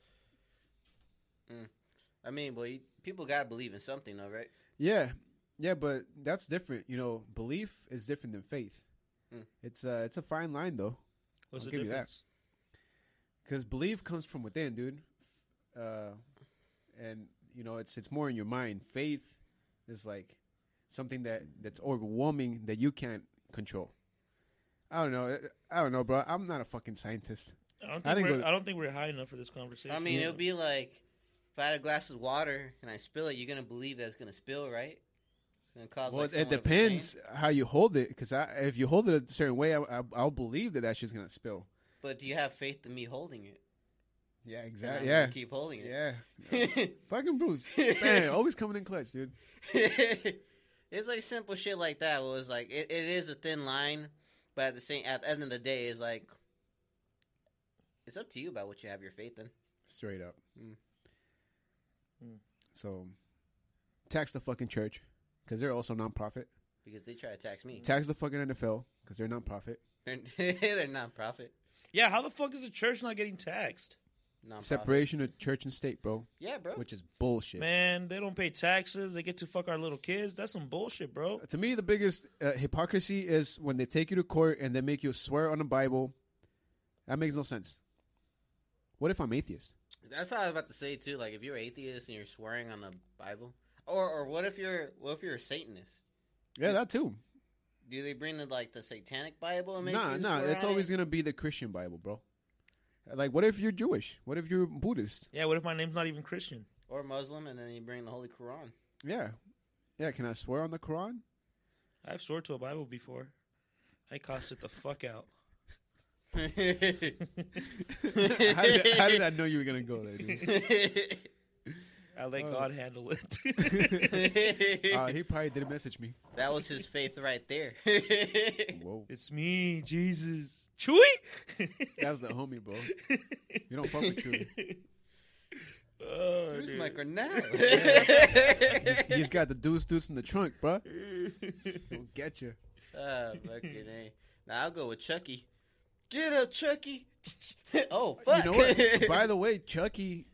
Mm. I mean, well, you, people gotta believe in something, though, right? Yeah, yeah, but that's different. You know, belief is different than faith. Mm. It's uh, it's a fine line though, What's I'll the give you that. difference? because belief comes from within, dude. Uh, and you know, it's it's more in your mind. Faith is like something that that's overwhelming that you can't control. I don't know. I don't know, bro. I'm not a fucking scientist. I don't think, think we're, what- I don't think we're high enough for this conversation. I mean, Yeah. it would be like if I had a glass of water and I spill it, you're gonna believe that it's gonna spill, right? It's cause. Well, like, it somewhat of a depends how you hold it. Because if you hold it a certain way, I, I, I'll believe that that shit's gonna spill. But do you have faith in me holding it? Yeah, exactly. Yeah, keep holding it. yeah. Fucking Bruce, man, always coming in clutch, dude. it's like simple shit like that. Where it's like it, it is a thin line, but at the same at the end of the day, it's like it's up to you about what you have your faith in. Straight up. Mm. Mm. So, tax the fucking church because they're also nonprofit. Because they try to tax me. Tax the fucking NFL because they're nonprofit. They're, they're non-profit. yeah, how the fuck is the church not getting taxed? Non-profit. Separation of church and state, bro, Yeah, bro. which is bullshit. Man, they don't pay taxes. They get to fuck our little kids. That's some bullshit, bro. To me, the biggest uh, hypocrisy is when they take you to court and they make you swear on the Bible. That makes no sense. What if I'm atheist? That's what I was about to say too. Like, if you're atheist and you're swearing on the Bible, or or what if you're what if you're a Satanist? Yeah, that too. Do they bring the like the Satanic Bible and make Nah, you nah. swear It's on always it? gonna be the Christian Bible, bro. Like, what if you're Jewish? What if you're Buddhist? Yeah, what if my name's not even Christian? or Muslim, and then you bring the Holy Quran. Yeah, yeah. Can I swear on the Quran? I've swore to a Bible before. I cost it the fuck out. how, did, how did I know you were gonna go there, dude? I let Oh. God handle it. Uh, he probably didn't message me. that was his faith right there. Whoa, it's me, Jesus. Chewy? that's the homie, bro. You don't fuck with Chewy. Oh, Where's dude. my Cornell? You just got the deuce deuce in the trunk, bro. We'll get you. Ah, fucking A. Now I'll go with Chucky. Get up, Chucky. oh, fuck. You know what? By the way, Chucky,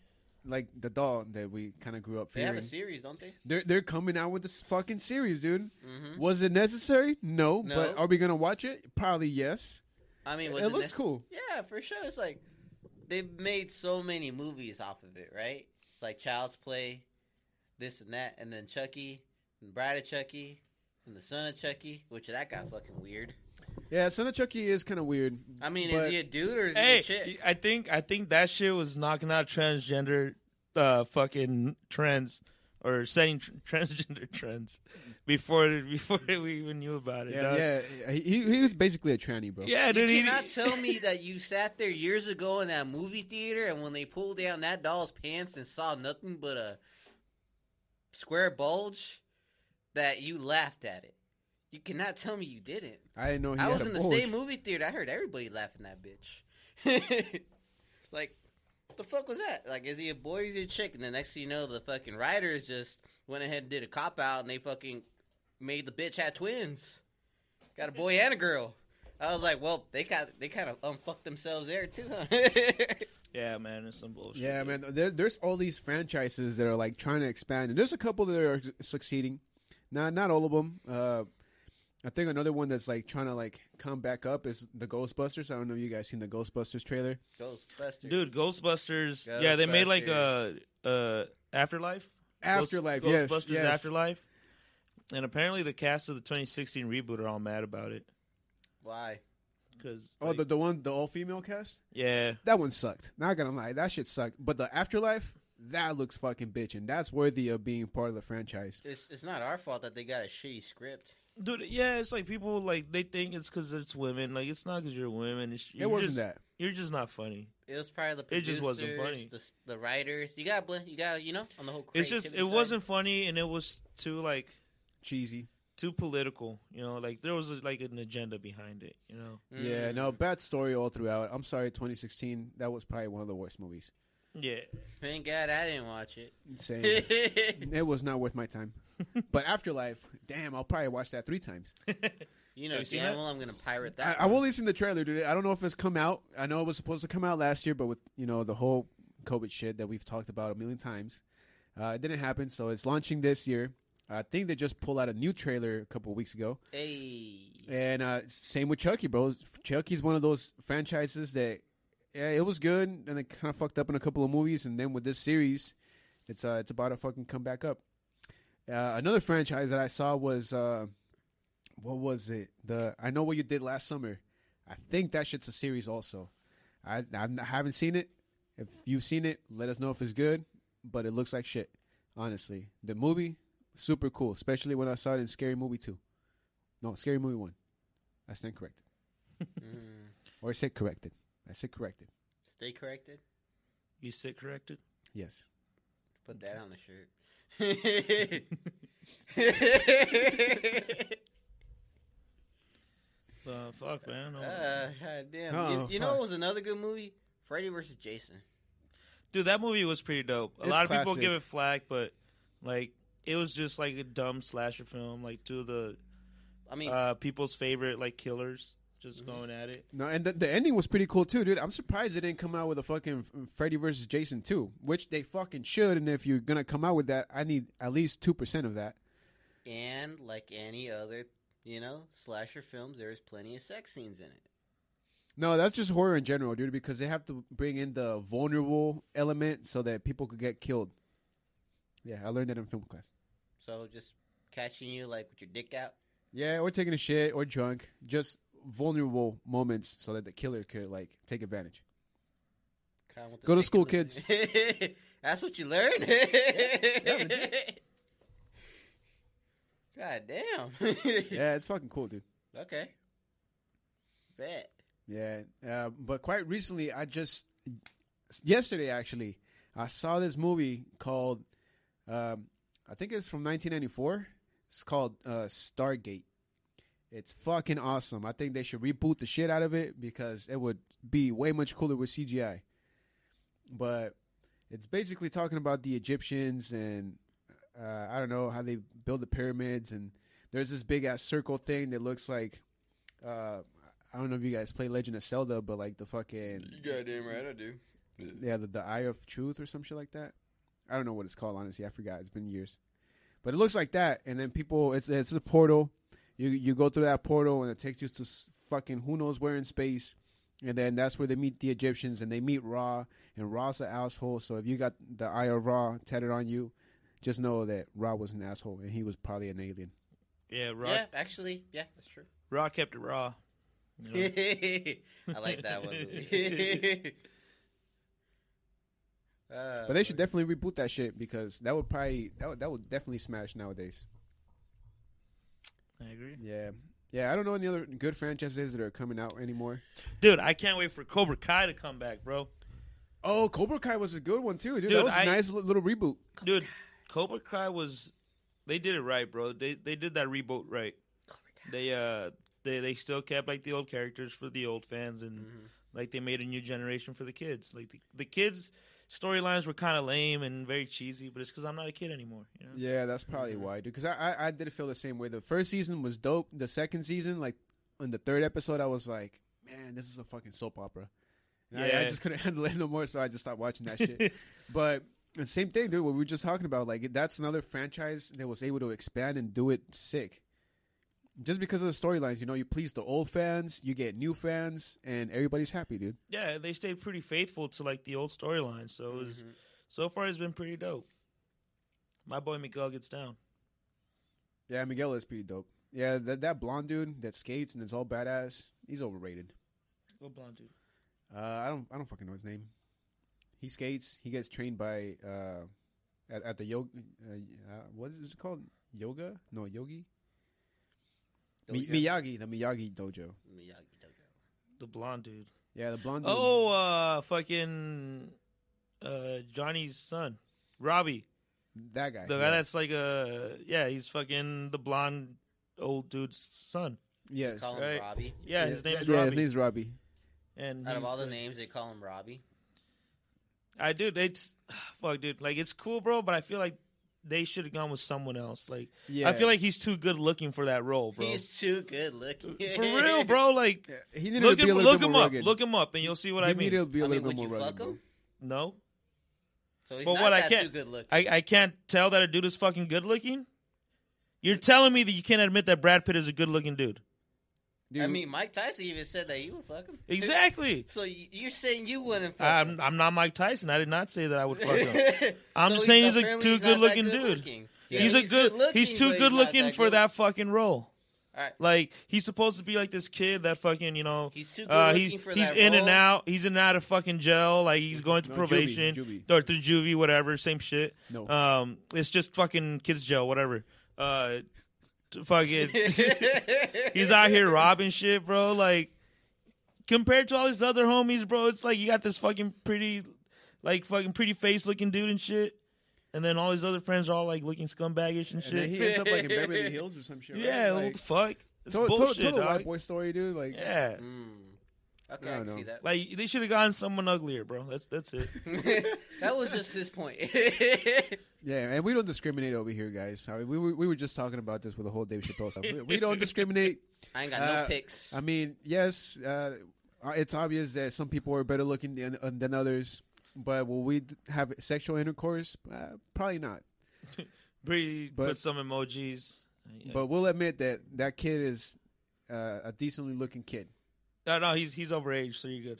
like the doll that we kind of grew up they have a series, don't they? they're they're coming out with this fucking series, dude. Mm-hmm. Was it necessary? No, No. But are we gonna watch it? Probably yes. I mean, was it it looks nec- cool. Yeah, for sure. It's like they've made so many movies off of it, right? It's like Child's Play, this and that, and then Chucky, and Bride of Chucky, and the Son of Chucky, which that got fucking weird. Yeah, Son of Chucky is kind of weird. I mean, But- is he a dude or is Hey, he a chick? I think I think that shit was knocking out transgender, uh, fucking trends or setting tr- transgender trends before before we even knew about it. Yeah, dog. yeah. He he was basically a tranny, bro. yeah, You dude. he- cannot tell me that you sat there years ago in that movie theater and when they pulled down that doll's pants and saw nothing but a square bulge, that you laughed at it. You cannot tell me you didn't. I didn't know he I had was a in the bulge. same movie theater. I heard everybody laughing that bitch. like, the fuck was that? Like, is he a boy is he a chick? And the next thing you know, the fucking writers just went ahead and did a cop out and they fucking made the bitch have twins. Got a boy and a girl. I was like, well, they got they kind of unfucked themselves there too, huh? yeah, man, it's some bullshit. Yeah, dude. man. There, there's all these franchises that are like trying to expand, and there's a couple that are succeeding. Not not all of them. Uh, I think another one that's like trying to like come back up is the Ghostbusters. I don't know if you guys seen the Ghostbusters trailer. Ghostbusters, Dude, Ghostbusters. Yeah, they made like a uh, Afterlife. Afterlife, Ghost- yes, Ghostbusters yes. Afterlife. And apparently, the cast of the 2016 reboot are all mad about it Why? because Oh, the the one the all female cast. yeah, That one sucked. Not gonna lie, that shit sucked. But the Afterlife, that looks fucking bitch, and that's worthy of being part of the franchise. It's it's not our fault that they got a shitty script. Dude. Yeah, it's like people like they think it's because it's women. Like it's not because you're women. It's, It wasn't just, that. You're just not funny. It was probably the It producers, just wasn't funny. The, the writers. You got you got you know on the whole. It's just it side. wasn't funny, and it was too like Cheesy. too political. You know, like there was like an agenda behind it. You know. Yeah, Mm. no, bad story all throughout. I'm sorry, 2016. That was probably one of the worst movies. Yeah. Thank God I didn't watch it. Same. it was not worth my time. But Afterlife, damn, I'll probably watch that three times. you know, Have you damn that? well I'm gonna pirate I, that. I've one. only seen the trailer, dude. I don't know if it's come out. I know it was supposed to come out last year, but with you know the whole COVID shit that we've talked about a million times, uh, it didn't happen. So it's launching this year. I think they just pulled out a new trailer a couple of weeks ago. Hey, And uh, same with Chucky, bro. Chucky's one of those franchises that yeah, it was good, and it kind of fucked up in a couple of movies, and then with this series, it's uh, it's about to fucking come back up. Uh, another franchise that I saw was uh, what was it? The I know what you did last summer. I think that shit's a series also. I I haven't seen it. If you've seen it, let us know if it's good. But it looks like shit. Honestly, the movie super cool, especially when I saw it in Scary Movie two. No, Scary Movie one. I stand corrected, or I said corrected. I said corrected. stay corrected. You sit corrected. Yes. Put that on the shirt. Uh, fuck, man. No. uh, God damn. Oh, you, you know fuck. what was another good movie? Freddy versus Jason. Dude, that movie was pretty dope. A It's lot of people classic. give it flack, but like it was just like a dumb slasher film, like two of the I mean, uh, people's favorite like killers just Mm-hmm. going at it. No, and the, the ending was pretty cool too, dude. I'm surprised they didn't come out with a fucking Freddy versus Jason 2, which they fucking should. And if you're gonna come out with that, I need at least two percent of that. and like any other, you know, slasher films, there is plenty of sex scenes in it. No, that's just horror in general, dude. Because they have to bring in the vulnerable element so that people could get killed. Yeah, I learned that in film class. So just catching you like with your dick out. Yeah, or taking a shit or drunk, just vulnerable moments so that the killer could like take advantage. Go to school, kids. That's what you learn. God damn. Yeah, it's fucking cool, dude. Okay. Bet. Yeah, uh, but quite recently, I just yesterday actually, I saw this movie called, um, I think it's from 1994. It's called uh, Stargate. It's fucking awesome. I think they should reboot the shit out of it because it would be way much cooler with CGI. But It's basically talking about the Egyptians and uh, I don't know how they build the pyramids and there's this big ass circle thing that looks like uh, I don't know if you guys play Legend of Zelda, but like the fucking you goddamn right I do. yeah the, the Eye of Truth or some shit like that. I don't know what it's called honestly. I forgot. It's been years, but it looks like that. And then people, it's it's a portal. You you go through that portal and it takes you to fucking who knows where in space. And then that's where they meet the Egyptians and they meet Ra. And Ra's an asshole. So if you got the Eye of Ra tatted on you, just know that Ra was an asshole and he was probably an alien. Yeah, Raw. Yeah, actually, yeah, that's true. Ra kept it raw. You know? I like that one. Uh, But they should definitely reboot that shit because that would probably that would, that would definitely smash nowadays. I agree, Yeah. Yeah, I don't know any other good franchises that are coming out anymore. dude. I can't wait for Cobra Kai to come back, bro. Oh, Cobra Kai was a good one too, dude. Dude, that was a I- nice little reboot. Dude, Cobra Kai was they did it right, bro. They they did that reboot right. They uh they they still kept like the old characters for the old fans and Mm-hmm. like they made a new generation for the kids. Like the, the kids storylines were kind of lame and very cheesy, but it's cuz I'm not a kid anymore, you know? Yeah, that's probably mm-hmm. why, dude. Because I, I I did feel the same way. The first season was dope. The second season, like in the third episode, I was like, man, this is a fucking soap opera. And I, I just couldn't handle it no more, so I just stopped watching that shit. but the same thing, dude. What we were just talking about, like that's another franchise that was able to expand and do it sick. Just because of the storylines, you know, you please the old fans, you get new fans, and everybody's happy, dude. Yeah, they stayed pretty faithful to like the old storyline. So Mm-hmm. was so far it's been pretty dope. My boy Miguel gets down. Yeah, Miguel is pretty dope. Yeah, that that blonde dude that skates and is all badass, he's overrated. Go blonde dude. Uh, I don't I don't fucking know his name. He skates. He gets trained by uh, at, at the yoga. Uh, uh, what is it called? Yoga? No, yogi. Mi- Miyagi, the Miyagi dojo. Miyagi Dojo. The blonde dude. Yeah, the blonde. dude. Oh, uh, fucking uh, Johnny's son, Robbie, that guy. the yeah. guy that's like a yeah, he's fucking the blonde old dude's son. yes. Call him Right. Robbie. Yeah, his name's yeah, Robbie. his name's Robbie. and Out of he's, all the like- names, they call him Robbie. I dude, it's fuck, dude. Like it's cool, bro, but I feel like they should have gone with someone else. Like Yeah, I feel like he's too good looking for that role, bro. He's too good looking. for real, bro. Like Yeah, he needed look to be him, a little look him up, rugged. look him up, and you'll see what he I mean. needed to be a I mean, little would bit you more fuck rugged. him? No, So he's But not what, I that can't- too good looking. I I can't tell that a dude is fucking good looking. You're telling me that you can't admit that Brad Pitt is a good looking dude. Dude, I mean, Mike Tyson even said that you would fuck him. Exactly. So you're saying you wouldn't fuck I'm him? I'm not Mike Tyson. I did not say that I would fuck him. I'm So just saying he's a too he's good looking that dude. good-looking. Yeah, he's a good. good-looking, he's too good not looking that for good- that fucking role. All right. Like he's supposed to be like this kid that fucking you know. He's too good Uh, looking he's for he's that in and out. He's in and out of fucking jail. Like he's going to No, probation juvie. or through juvie, whatever. Same shit. No. Um, it's just fucking kids jail, whatever. Uh, t- fucking. he's out here robbing shit, bro. Like compared to all his other homies, bro, it's like you got this fucking pretty, like fucking pretty face looking dude and shit, and then all his other friends are all like looking scumbagish and and then shit. he ends up like in Beverly Hills or some shit. right? yeah, like, what the fuck? It's total, total, bullshit, total dog. white boy story, dude. Like, Yeah, Mm. Okay, I I, don't see that. like they should have gotten someone uglier, bro. That's that's it. that was just his point. Yeah, and we don't discriminate over here, guys. I mean, we were we were just talking about this with the whole Dave Chappelle stuff. We, we don't discriminate. I ain't got Uh, no picks. I mean, yes, uh, it's obvious that some people are better looking than, uh, than others, but will we have sexual intercourse? Uh, probably not. Bree But- put some emojis. But we'll admit that that kid is uh, a decently looking kid. no, no, he's he's overage, so you're good.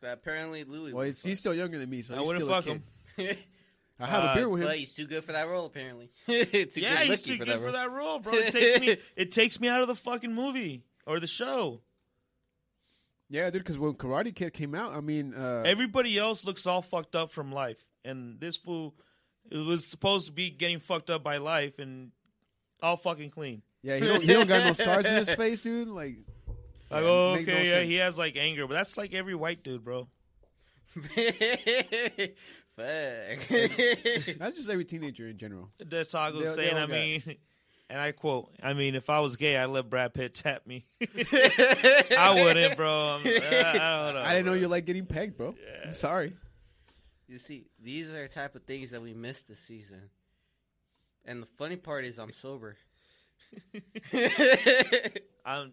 But apparently, Louis. Well, he's, he's still younger than me, so I he's wouldn't still a fuck kid. him. I have Uh, a beer with him. but he's too good for that role. Apparently, too yeah, good he's too for good that for that role, bro. It takes me it takes me out of the fucking movie or the show. Yeah, dude. Because when Karate Kid came out, I mean, uh, Everybody else looks all fucked up from life, and this fool it was supposed to be getting fucked up by life and all fucking clean. yeah, he don't, he don't got no scars in his face, dude. Like, Like, Yeah, oh, make no okay, yeah, sense. he has like anger, but that's like every white dude, bro. Fuck. that's just every teenager in general. That's all I was They- they saying. all I got- mean, and I quote, I mean, if I was gay, I'd let Brad Pitt tap me. I wouldn't, bro. I'm, I, I don't know. I didn't know bro. you like getting pegged, bro. Yeah. I'm sorry. You see, these are the type of things that we missed this season. And the funny part is, I'm sober. I'm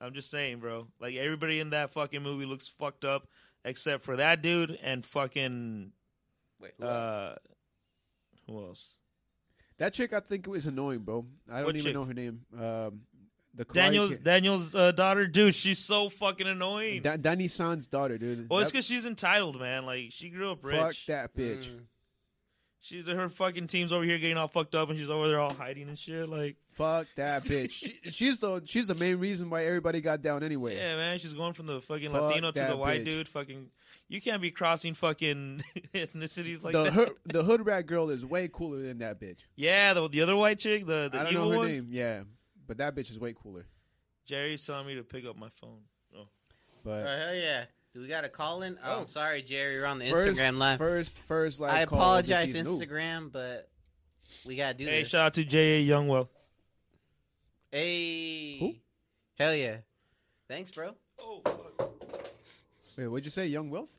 I'm just saying, bro. Like everybody in that fucking movie looks fucked up except for that dude and fucking Wait, who else? uh who else? That chick, I think, was annoying, bro. I don't What even chick? know her name. Um, the Karate Daniel's Kid- Daniel's uh, daughter, dude. She's so fucking annoying. Da- Danny San's daughter, dude. well, it's That- because she's entitled, man. Like she grew up rich. fuck that bitch. Mm. She's her fucking team's over here getting all fucked up, and she's over there all hiding and shit. Like, Fuck that bitch. She, she's the she's the main reason why everybody got down anyway. yeah, man, she's going from the fucking Fuck Latino to the that white bitch. dude. Fucking, you can't be crossing fucking ethnicities like the that. hood, the hood rat girl is way cooler than that bitch. yeah, the the other white chick, the the I don't evil know her one. name. Yeah, but that bitch is way cooler. Jerry's telling me to pick up my phone. Oh. But Oh, hell yeah. Do we got a call in? Oh, Oh. I'm sorry, Jerry. We're on the first, Instagram live. first, first, like I call of apologize, season. Ooh. Instagram, but we got to do Hey, this. shout out to J.A. Youngwell. Hey. Who? Hell yeah. Thanks, bro. Oh, Wait, what'd you say? Young Wealth?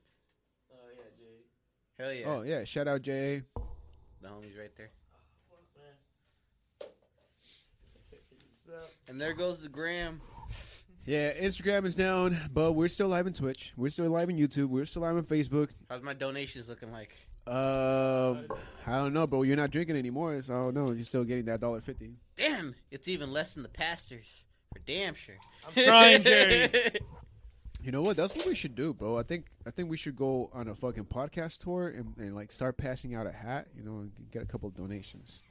Uh, oh yeah, Jay. Hell yeah. Oh yeah, shout out Jay. The homie's right there. Ah, and there goes the gram. Yeah, Instagram is down, but we're still live on Twitch. We're still live on YouTube. We're still live on Facebook. How's my donations looking like? Um, I don't know, but you're not drinking anymore, so I don't know. You're still getting that dollar fifty. Damn, it's even less than the pastors. For damn sure. I'm trying, Jerry. You know what? That's what we should do, bro. I think I think we should go on a fucking podcast tour and, and like start passing out a hat, you know, and get a couple of donations.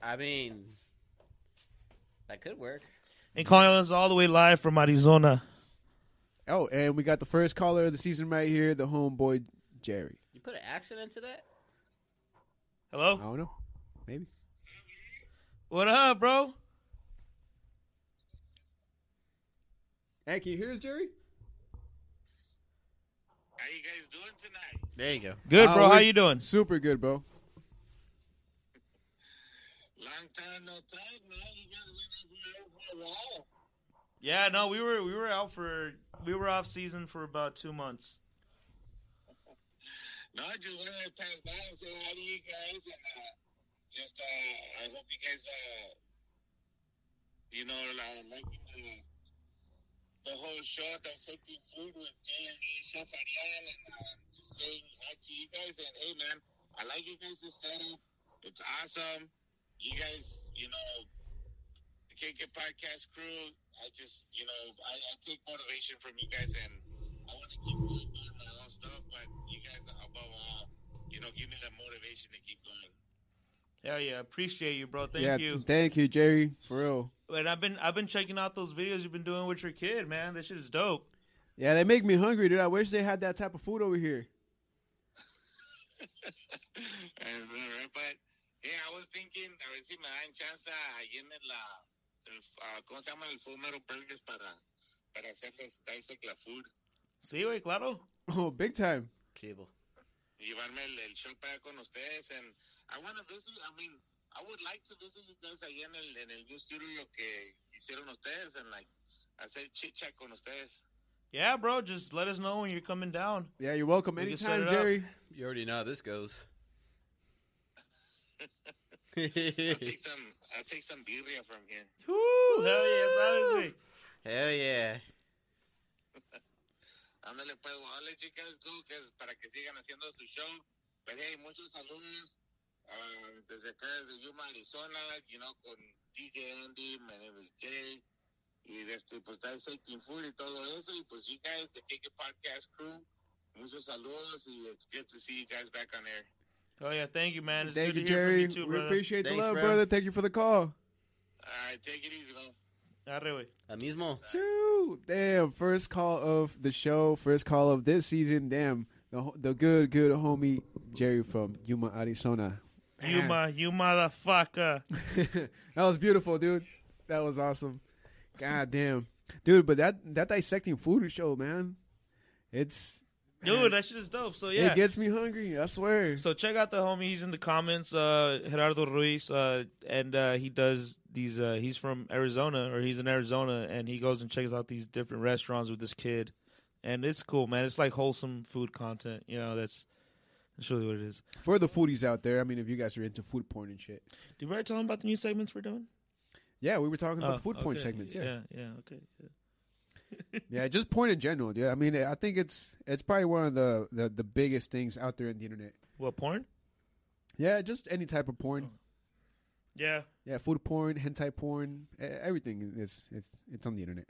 I mean, that could work. And calling us all the way live from Arizona. Oh, and we got the first caller of the season right here, the homeboy Jerry. You put an accent into that? Hello? I Hello? don't know, maybe. What up, bro? Hey, can you hear us, Jerry? How you guys doing tonight? There you go. Good, Uh, bro. How you doing? Super good, bro. Long time no time, man. You guys been out for a while. Yeah, no, we were we were out for we were off season for about two months. No, I just wanted to pass by and say hi to you guys, and uh, just uh, I hope you guys, uh, you know, uh, liking the the whole show, dissecting food with Jay and Chef Ariel, and uh, just saying hi to you guys. And hey, man, I like you guys' setup. It's awesome. You guys, you know, the KK Podcast crew. I just, you know, I, I take motivation from you guys, and I want to keep going doing my own stuff. But you guys, are above all, you know, give me that motivation to keep going. Hell yeah, appreciate you, bro. Thank yeah, you. thank you, Jerry, for real. And I've been I've been checking out those videos you've been doing with your kid, man. This shit is dope. Yeah, they make me hungry, dude. I wish they had that type of food over here. And, but yeah, I was thinking, a ver si me dan chance ahí en el, ah, el, ah, ¿cómo se llama? El Fumero Burgers para, para hacerles dissect la food. Sí, güey, claro. Oh, big time. Cable. Llevarme el, el show para con ustedes. And I want to visit, I mean, I would like to visit you guys ahí en el, en el new studio que hicieron ustedes and like hacer chit chat con ustedes. Yeah, bro. Just let us know when you're coming down. Yeah, you're welcome We anytime, it up. Jerry. You already know how this goes. I'll take some, I'll take some birria from here. Woo, hell yeah, sabes, güey. Hell yeah. Ándale, pues, I'll let you guys go que es para que sigan haciendo su show. Pero hey, muchos saludos ah, desde acá, desde Yuma, Arizona, you know, con DJ Andy, my name is Jay. Y desde, pues, está Taking Food y todo eso. Y pues, you guys, the KK Podcast crew, muchos saludos. Y it's good to see you guys back on air. Oh yeah, thank you, man. It's Thank you, to hear from Jerry. you too, we brother. appreciate Thanks, the love, bro. brother. Thank you for the call. All right, take it easy, man. Arre, güey. Mismo. Shoo! Damn, first call of the show, first call of this season. Damn, the the good good homie Jerry from Yuma, Arizona. You ma, you motherfucker. that was beautiful, dude. That was awesome. God damn, dude. But that that dissecting food show, man, it's Dude, that shit is dope. So yeah. it gets me hungry. I swear. So check out the homie. He's in the comments. Uh, Gerardo Ruiz, uh, and uh, he does these. Uh, he's from Arizona, or he's in Arizona, and he goes and checks out these different restaurants with this kid. and it's cool, man. It's like wholesome food content. You know, that's that's really what it is. For the foodies out there, I mean, if you guys are into food porn and shit, Did we already tell them about the new segments we're doing? yeah, we were talking about Oh, the food porn segments. Yeah. yeah, yeah. Okay. Yeah. Yeah, just porn in general, dude. I mean, I think it's it's probably one of the, the the biggest things out there in the internet. What porn? Yeah, just any type of porn. Oh. Yeah. Yeah, food porn, hentai porn, everything is it's it's on the internet.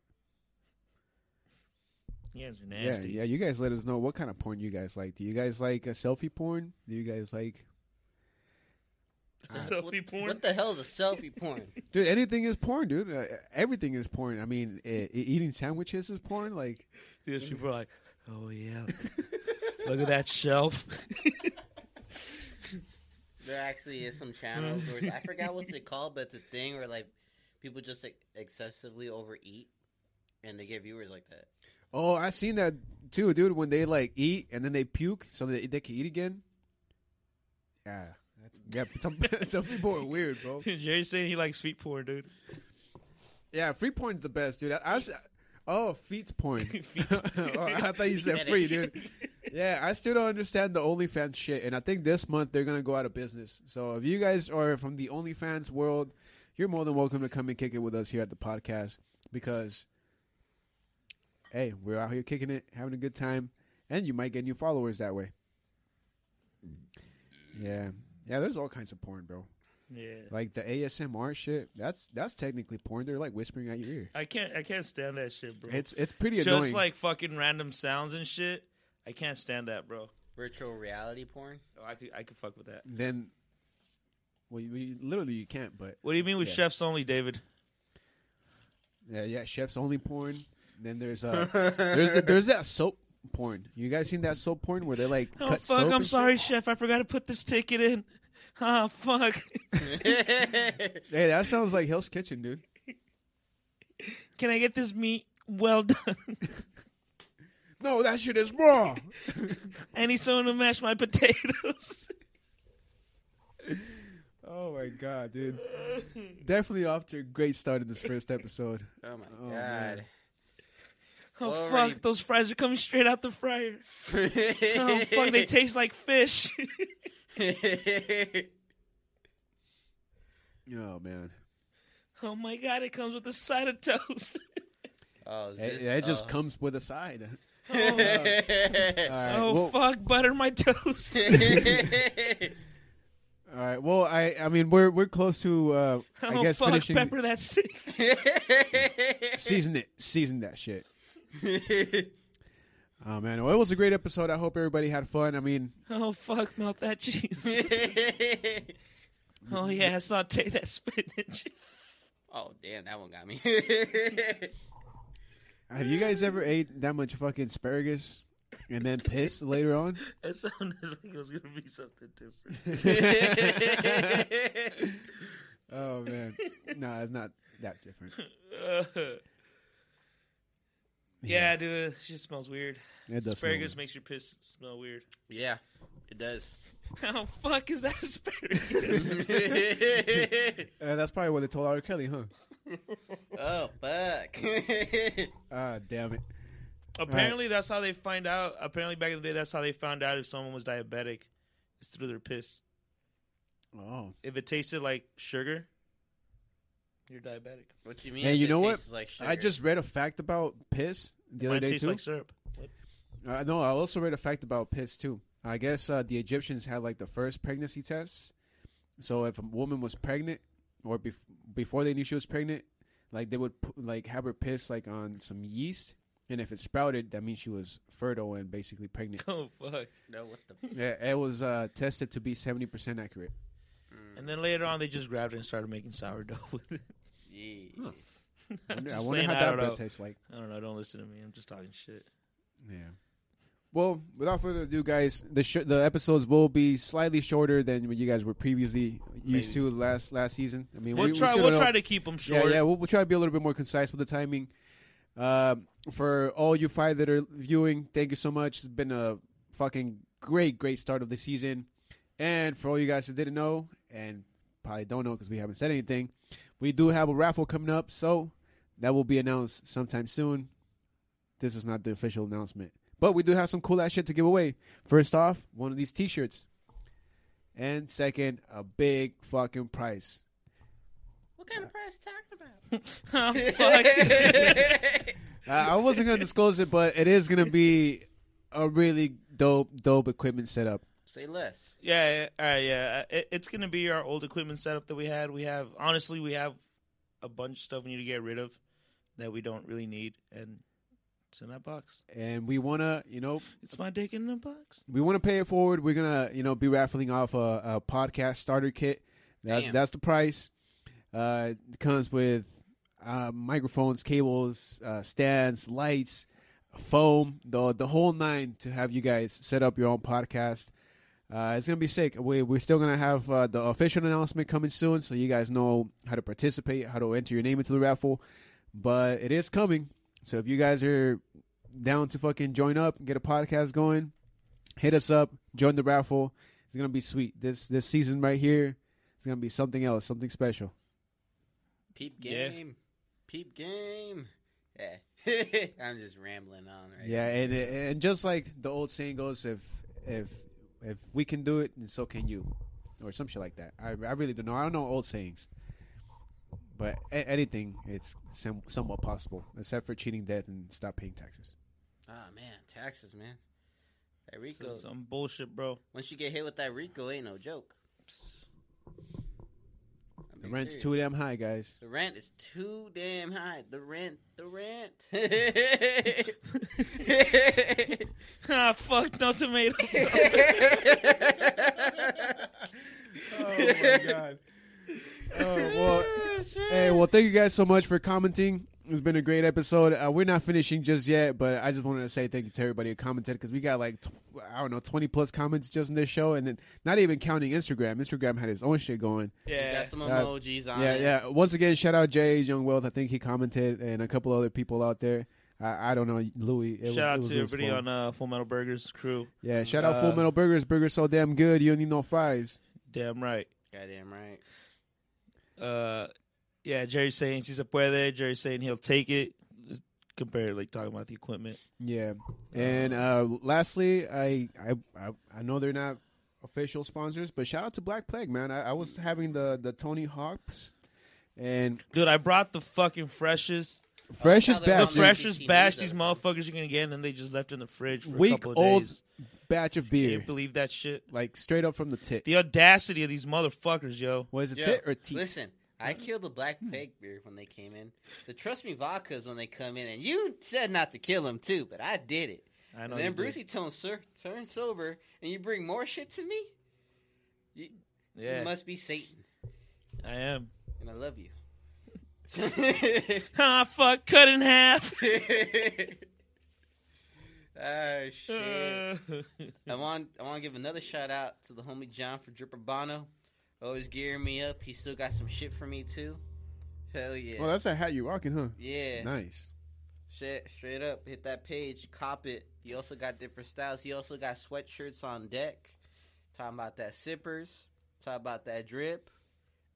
You guys are nasty. Yeah, yeah. You guys let us know what kind of porn you guys like. Do you guys like a selfie porn? Do you guys like, Selfie what, porn. What the hell is a selfie porn? dude? Anything is porn, dude. Uh, everything is porn. I mean, e- eating sandwiches is porn. Like, These people are like, oh yeah, look at that shelf. There actually is some channels where I forgot what's it called, but it's a thing where like people just like, excessively overeat, and they get viewers like that. oh, I seen that too, dude. When they like eat and then they puke so that they can eat again. Yeah, that's, yeah. Some some people are weird, bro. Jerry's saying he likes feet porn, dude. Yeah, free porn's the best, dude. I, I oh, feet porn. Feet. oh, I thought you said free, dude. Yeah, I still don't understand the OnlyFans shit, and I think this month they're gonna go out of business. So if you guys are from the OnlyFans world, you're more than welcome to come and kick it with us here at the podcast because, hey, we're out here kicking it, having a good time, and you might get new followers that way. Yeah, yeah. There's all kinds of porn, bro. Yeah. Like the ASMR shit. That's that's technically porn. They're like whispering at your ear. I can't. I can't stand that shit, bro. It's it's pretty just annoying. like fucking random sounds and shit. I can't stand that, bro. Virtual reality porn. Oh, I could. I could fuck with that. then, well, you, you- literally you can't. But What do you mean with Yeah. chefs only, David? yeah, yeah, chefs only porn. Then there's uh there's the, there's that soap porn. You guys seen that soap porn where they like Oh cut fuck! soap? I'm and sorry, chef. I forgot to put this ticket in. Ah fuck! Hey, that sounds like Hell's Kitchen, dude. Can I get this meat well done? No, that shit is raw. I need someone to mash my potatoes. oh my god, dude. Definitely off to a great start in this first episode. Oh my Oh, god. man. Oh Already- fuck! Those fries are coming straight out the fryer. Oh oh fuck! They taste like fish. Oh man, oh my god! It comes with a side of toast. oh, is it, this, it just oh. comes with a side. oh, All right, oh, well, fuck! Butter my toast. all right. Well, I I mean we're we're close to uh, I oh guess fuck! finishing Pepper that stick. season it season that shit. Oh man, well, it was a great episode. I hope everybody had fun. I mean, Oh fuck! Melt that cheese. Oh yeah, saute that spinach. oh damn, that one got me. have you guys ever ate that much fucking asparagus and then piss later on? That sounded like it was gonna be something different. Oh man, no, it's not that different. Yeah, dude, it just smells weird. it does. Asparagus smell makes your piss smell weird. yeah, it does. How fuck is that asparagus? weird. Uh, that's probably what they told R. Kelly, huh? oh fuck. Ah, damn it. Apparently, that's how they find out. Apparently, back in the day, that's how they found out if someone was diabetic. It's through their piss. Oh, If it tasted like sugar, you're diabetic. what do you mean? Hey, you it know what? tastes Like I just read a fact about piss the Mine other day tastes too. like syrup. What? Uh, no, I also read a fact about piss too. I guess uh, the Egyptians had like the first pregnancy tests. So if a woman was pregnant, or bef- before they knew she was pregnant, like they would pu- like have her piss like on some yeast, and if it sprouted, that means she was fertile and basically pregnant. Oh fuck! No, what the? yeah, it was uh, tested to be seventy percent accurate. And then later on, they just grabbed it and started making sourdough with it. Yeah. Huh. I wonder, I wonder how that don't bread tastes like. I don't know. Don't listen to me. I'm just talking shit. Yeah. Well, without further ado, guys, the sh- the episodes will be slightly shorter than what you guys were previously used Maybe. to last last season. I mean, We'll we, we try. still We'll know- try to keep them short. yeah, we'll, we'll try to be a little bit more concise with the timing. Um, for all you five that are viewing, thank you so much. It's been a fucking great, great start of the season. And for all you guys that didn't know, and probably don't know because we haven't said anything, we do have a raffle coming up, so that will be announced sometime soon. this is not the official announcement. But we do have some cool ass shit to give away. First off, one of these T-shirts, and second, a big fucking price. What kind of price talking oh, about? fuck. Uh, I wasn't gonna disclose it, but it is gonna be a really dope, dope equipment setup. Say less. yeah, yeah, all right, yeah. It, it's gonna be our old equipment setup that we had. We have honestly, we have a bunch of stuff we need to get rid of that we don't really need, and it's in that box. And we wanna, you know, It's my dick in the box. we want to pay it forward. We're gonna, you know, be raffling off a, a podcast starter kit. That's Damn. that's the price. Uh, it comes with uh, microphones, cables, uh, stands, lights, foam, the the whole nine to have you guys set up your own podcast. Uh, it's gonna be sick. We we're still gonna have uh, the official announcement coming soon, so you guys know how to participate, how to enter your name into the raffle. But it is coming. So if you guys are down to fucking join up, and get a podcast going, hit us up, join the raffle. It's gonna be sweet. This this season right here, it's gonna be something else, something special. Peep Yeah. game. Peep game. Yeah. I'm just rambling on right Yeah, and and just like the old saying goes, if if if we can do it, then so can you, or some shit like that. I I really don't know. I don't know old sayings, but a- anything it's some, somewhat possible, except for cheating death and stop paying taxes. Oh man, taxes, man. That So, Rico. some bullshit, bro. Once you get hit with that Rico, ain't no joke. I'm The rent's serious. too damn high, guys. The rent is too damn high. The rent, the rent. ah, fuck, no tomatoes. Oh my god. Oh well. Hey, well, thank you guys so much for commenting. It's been a great episode. Uh, we're not finishing just yet, but I just wanted to say thank you to everybody who commented because we got like tw- I don't know twenty plus comments just in this show, and then not even counting Instagram. Instagram had his own shit going. yeah, Got some Uh, emojis on yeah, it. yeah. Once again, shout out Jay's Young Wealth. I think he commented, and a couple other people out there. I, I don't know Louis. It was- Shout it out was- to it was everybody fun. on uh, Full Metal Burgers crew. Yeah, shout out uh, Full Metal Burgers. Burgers so damn good. You don't need no fries. Damn right. Goddamn right. Uh, yeah, Jerry's saying si se puede. Jerry's saying he'll take it. Just Compare like talking about the equipment. Yeah, and uh, lastly, I, I I I know they're not official sponsors, but shout out to Black Plague, man. I, I was having the the Tony Hawks and Dude, I brought the fucking freshest, freshest how they're the on batch, the freshest batch these motherfuckers are gonna get, and then they just left in the fridge for Week a couple of old days. batch of beer. Can you beer, believe that shit? like straight up from the tit. The audacity of these motherfuckers, yo. Was it Yo, tit or teeth? Listen, I killed the Black Plague beer when they came in. The Trust Me vodkas when they come in, and you said not to kill them too, but I did it. I And know. then. Brucey turned sir, turn sober, and you bring more shit to me. You, yeah, you must be Satan, I am. and I love you. Ah, fuck, cut in half. oh shit! Uh, I want I want to give another shout out to the homie John for Dripper Bono. Always gearing me up. He still got some shit for me too. Hell yeah! Well, that's a hat you rocking, huh? yeah. Nice. Shit, straight up, hit that page, cop it. He also got different styles. He also got sweatshirts on deck. Talking about that sippers. Talking about that drip.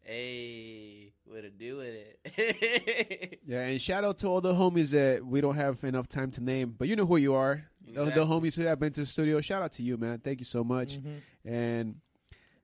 Hey, what to do with it? Yeah, and shout out to all the homies that we don't have enough time to name, but you know who you are. The- The, homies who have been to the studio. Shout out to you, man. Thank you so much. mhm. And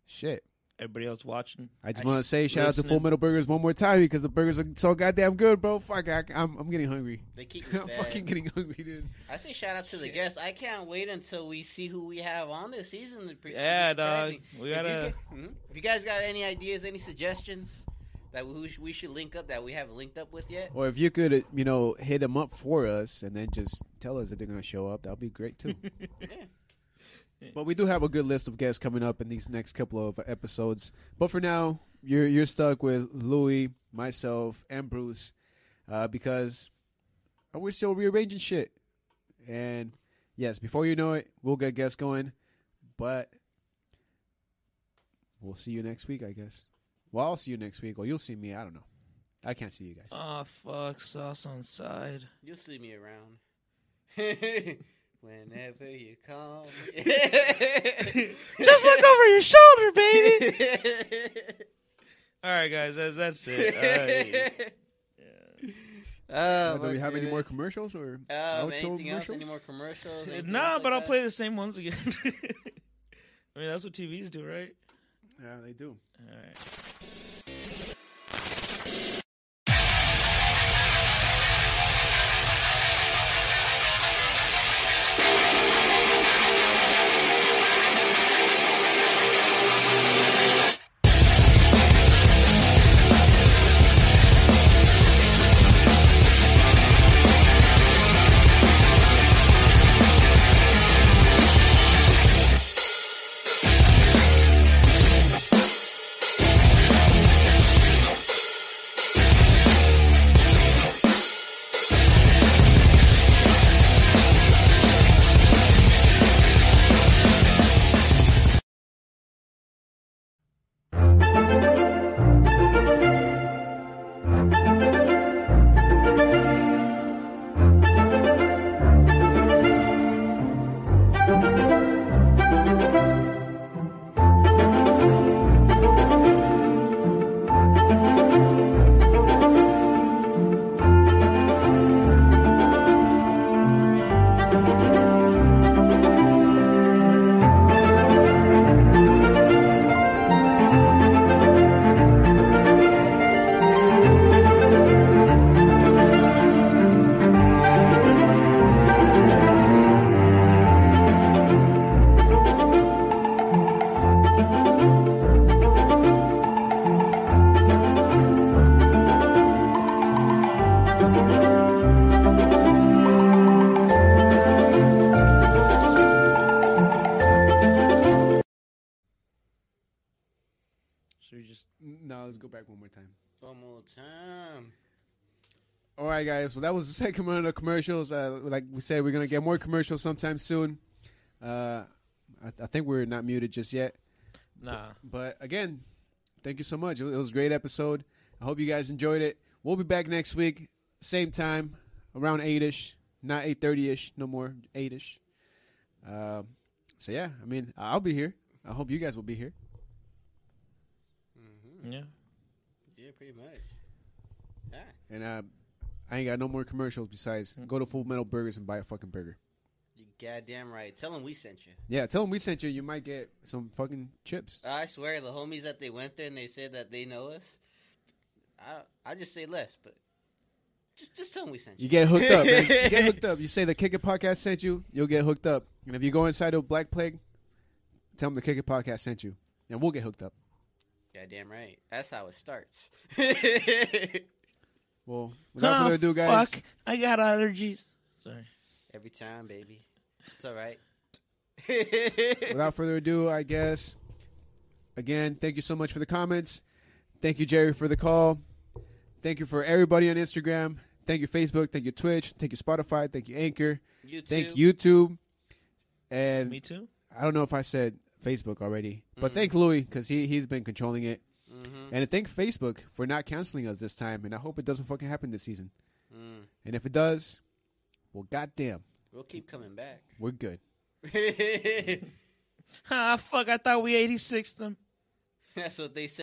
shit. Everybody else watching. I just want to say shout out to. Full Metal Burgers one more time because the burgers are so goddamn good, bro. Fuck, I, am I'm getting hungry. they keep me I'm fed. fucking getting hungry, dude. I say shout out to the guests. I can't wait until we see who we have on this season. pre- Yeah, describe dog. me. We If you gotta. get- mhm. If you guys got any ideas, any suggestions that we, we should link up that we haven't linked up with yet, Or if you could, uh, you know, hit them up for us and then just tell us that they're gonna show up, that'd be great too. yeah. But we do have a good list of guests coming up in these next couple of episodes. But for now, you're you're stuck with Louis, myself, and Bruce uh, because we're still rearranging shit. And yes, before you know it, we'll get guests going. But we'll see you next week, I guess. Well, I'll see you next week, or you'll see me. I don't know. I can't see you guys. Oh fuck, sauce on side. You'll see me around. Whenever you come. Just look over your shoulder, baby. All right, guys, that's that's it. All right. Yeah. Oh, Uh, do my we have any goodness. more commercials or Um, outro anything else? commercials? Any more commercials? Anything Nah, else but like I'll that? play the same ones again. I mean, that's what TVs do, right? Yeah, they do. All right. One more time. All right, guys. Well, that was the second round of commercials. Uh, like we said, we're gonna get more commercials sometime soon. Uh, I, I think we're not muted just yet. nah? But again, thank you so much. It was, it was a great episode. I hope you guys enjoyed it. We'll be back next week, same time, around eight ish, not eight thirty ish, no more eight ish. Um, so yeah, I mean, I'll be here. I hope you guys will be here. hmm Yeah. Yeah, pretty much. Yeah. And uh, I ain't got no more commercials besides go to Full Metal Burgers and buy a fucking burger. You goddamn right. Tell them we sent you. Yeah, tell them we sent you. You might get some fucking chips. I swear, the homies that they went there and they said that they know us. I I just say less, but just just tell them we sent you. You get hooked up. man. You get hooked up. You say the Kick It Podcast sent you, you'll get hooked up. And if you go inside of Black Plague, tell them the Kick It Podcast sent you, and we'll get hooked up. Goddamn right. That's how it starts. Well, without Ah, further ado, guys. Fuck, I got allergies. Sorry. Every time, baby. It's all right. Without further ado, I guess. Again, thank you so much for the comments. Thank you, Jerry, for the call. Thank you for everybody on Instagram. Thank you, Facebook. Thank you, Twitch. Thank you, Spotify. Thank you, Anchor. you too. Thank YouTube. And Me too. I don't know if I said Facebook already, but Mhm. thank Louis because he he's been controlling it, Mm-hmm. and thank Facebook for not canceling us this time. And I hope it doesn't fucking happen this season. Mm. And if it does, well, goddamn, We'll keep coming back. we're good. Ah, fuck, I thought we 86 them. That's what they say.